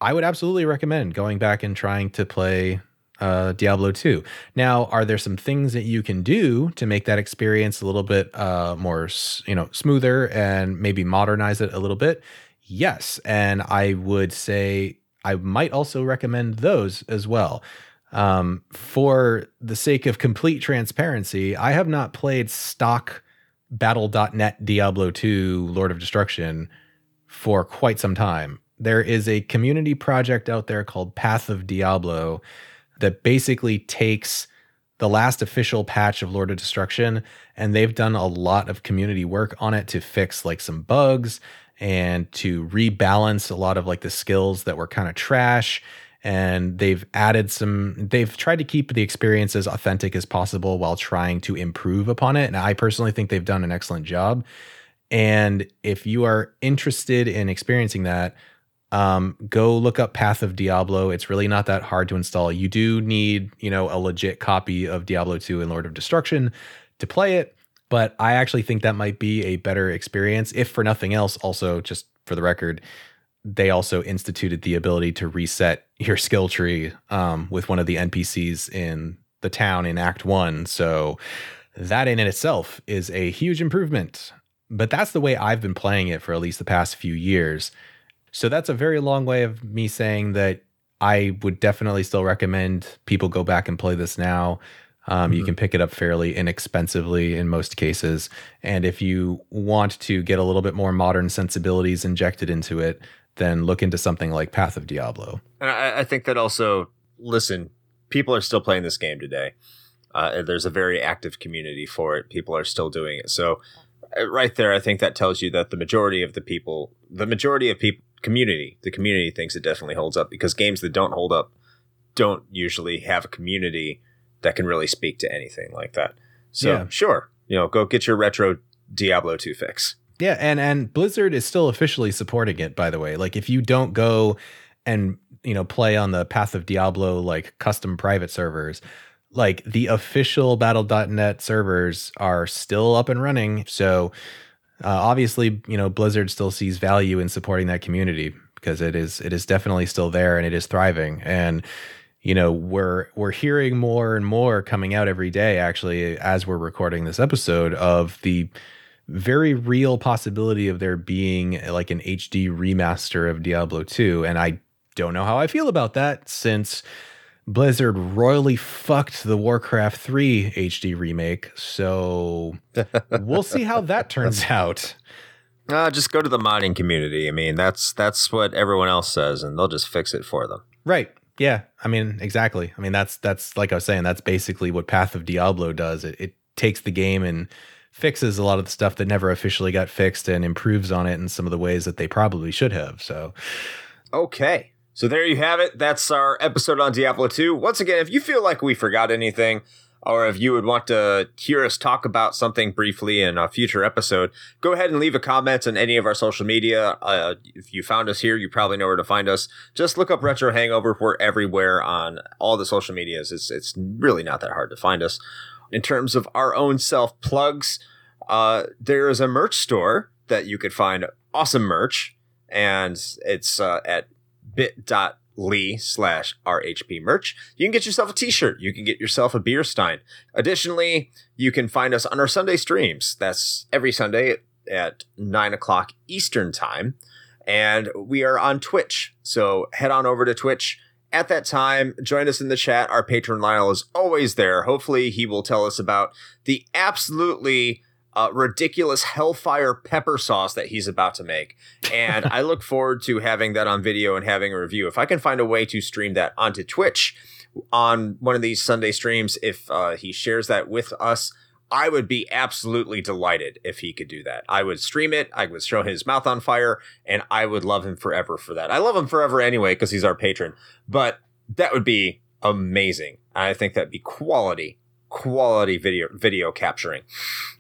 [SPEAKER 2] I would absolutely recommend going back and trying to play uh, Diablo 2. Now, are there some things that you can do to make that experience a little bit uh, more, you know, smoother and maybe modernize it a little bit? Yes, and I would say I might also recommend those as well. Um, for the sake of complete transparency, I have not played stock battle.net Diablo 2 Lord of Destruction for quite some time. There is a community project out there called Path of Diablo that basically takes the last official patch of Lord of Destruction and they've done a lot of community work on it to fix like some bugs and to rebalance a lot of like the skills that were kind of trash and they've added some they've tried to keep the experience as authentic as possible while trying to improve upon it and I personally think they've done an excellent job and if you are interested in experiencing that um, go look up Path of Diablo. It's really not that hard to install. You do need, you know, a legit copy of Diablo 2 and Lord of Destruction to play it, but I actually think that might be a better experience. If for nothing else, also just for the record, they also instituted the ability to reset your skill tree um, with one of the NPCs in the town in Act One. So that in itself is a huge improvement. But that's the way I've been playing it for at least the past few years. So that's a very long way of me saying that I would definitely still recommend people go back and play this now. Um, You
[SPEAKER 1] Mhm.
[SPEAKER 2] can pick it up fairly inexpensively in most cases. And if you want to get a little bit more modern sensibilities injected into it, then look into something like Path of Diablo.
[SPEAKER 1] And I, I think that also, listen, people are still playing this game today. Uh, there's a very active community for it. People are still doing it. So, uh, right there, I think that tells you that the majority of the people, the majority of people, community, the community thinks it definitely holds up because games that don't hold up don't usually have a community that can really speak to anything like that. So,
[SPEAKER 2] Yeah.
[SPEAKER 1] sure, you know, go get your retro Diablo 2 fix.
[SPEAKER 2] Yeah, and and Blizzard is still officially supporting it. By the way, like if you don't go and you know play on the Path of Diablo like custom private servers, like the official Battle.net servers are still up and running. So uh, obviously, you know Blizzard still sees value in supporting that community because it is it is definitely still there and it is thriving and you know we're we're hearing more and more coming out every day actually as we're recording this episode of the very real possibility of there being like an HD remaster of Diablo 2. And I don't know how I feel about that since Blizzard royally fucked the Warcraft 3 HD remake. So we'll see how that turns out.
[SPEAKER 1] Uh, just go to the modding community. I mean, that's that's what everyone else says, and they'll just fix it for them.
[SPEAKER 2] Right. Yeah. I mean, exactly. I mean, that's that's like I was saying, that's basically what Path of Diablo does. It it takes the game and fixes a lot of the stuff that never officially got fixed and improves on it in some of the ways that they probably should have. So
[SPEAKER 1] Okay. So there you have it. That's our episode on Diablo 2. Once again, if you feel like we forgot anything, or if you would want to hear us talk about something briefly in a future episode, go ahead and leave a comment on any of our social media. Uh, if you found us here, you probably know where to find us. Just look up Retro Hangover. We're everywhere on all the social medias. It's, it's really not that hard to find us. In terms of our own self plugs, uh, there is a merch store that you could find awesome merch, and it's uh, at bit.ly slash RHP merch. You can get yourself a t-shirt. You can get yourself a beer stein. Additionally, you can find us on our Sunday streams. That's every Sunday at nine o'clock Eastern time. And we are on Twitch. So head on over to Twitch at that time. Join us in the chat. Our patron Lionel is always there. Hopefully he will tell us about the absolutely uh, ridiculous hellfire pepper sauce that he's about to make. And I look forward to having that on video and having a review. If I can find a way to stream that onto Twitch on one of these Sunday streams, if uh, he shares that with us, I would be absolutely delighted if he could do that. I would stream it, I would show his mouth on fire, and I would love him forever for that. I love him forever anyway because he's our patron, but that would be amazing. I think that'd be quality quality video video capturing.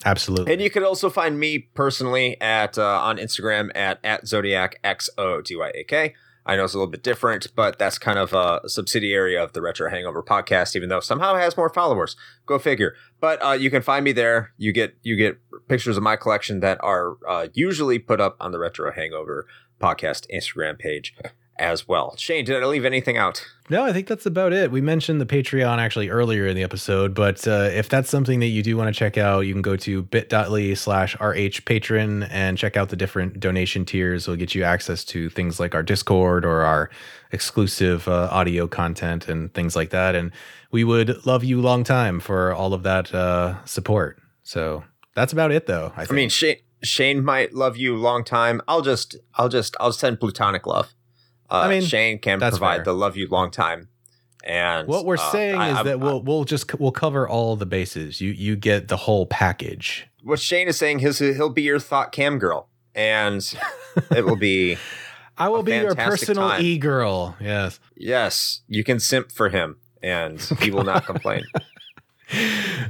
[SPEAKER 2] Absolutely.
[SPEAKER 1] And you can also find me personally at uh, on Instagram at at Zodiac X O D Y A K. I know it's a little bit different, but that's kind of a subsidiary of the Retro Hangover podcast, even though somehow it has more followers. Go figure. But uh, you can find me there. You get you get pictures of my collection that are uh, usually put up on the Retro Hangover podcast Instagram page as well. Shane, did I leave anything out?
[SPEAKER 2] No, I think that's about it. We mentioned the Patreon actually earlier in the episode, but uh, if that's something that you do want to check out, you can go to bit.ly slash RH patron and check out the different donation tiers. It'll get you access to things like our Discord or our exclusive uh, audio content and things like that. And we would love you long time for all of that uh, support. So that's about it, though. I,
[SPEAKER 1] I mean, Shane, Shane might love you long time. I'll just, I'll just, I'll send plutonic love. Uh,
[SPEAKER 2] I mean,
[SPEAKER 1] Shane can
[SPEAKER 2] that's
[SPEAKER 1] provide
[SPEAKER 2] fair.
[SPEAKER 1] the love you long time. And
[SPEAKER 2] what we're
[SPEAKER 1] uh,
[SPEAKER 2] saying
[SPEAKER 1] I-
[SPEAKER 2] is
[SPEAKER 1] I-
[SPEAKER 2] that we'll we'll just we'll cover all the bases. You you get the whole package.
[SPEAKER 1] what Shane is saying is he'll be your thought cam girl, and it will be
[SPEAKER 2] I will be your personal e girl. Yes.
[SPEAKER 1] yes, you can simp for him, and he will not complain.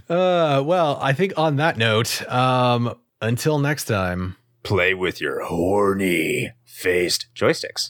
[SPEAKER 2] Uh, well, I think on that note, um, until next time.
[SPEAKER 1] Play with your horny faced joysticks.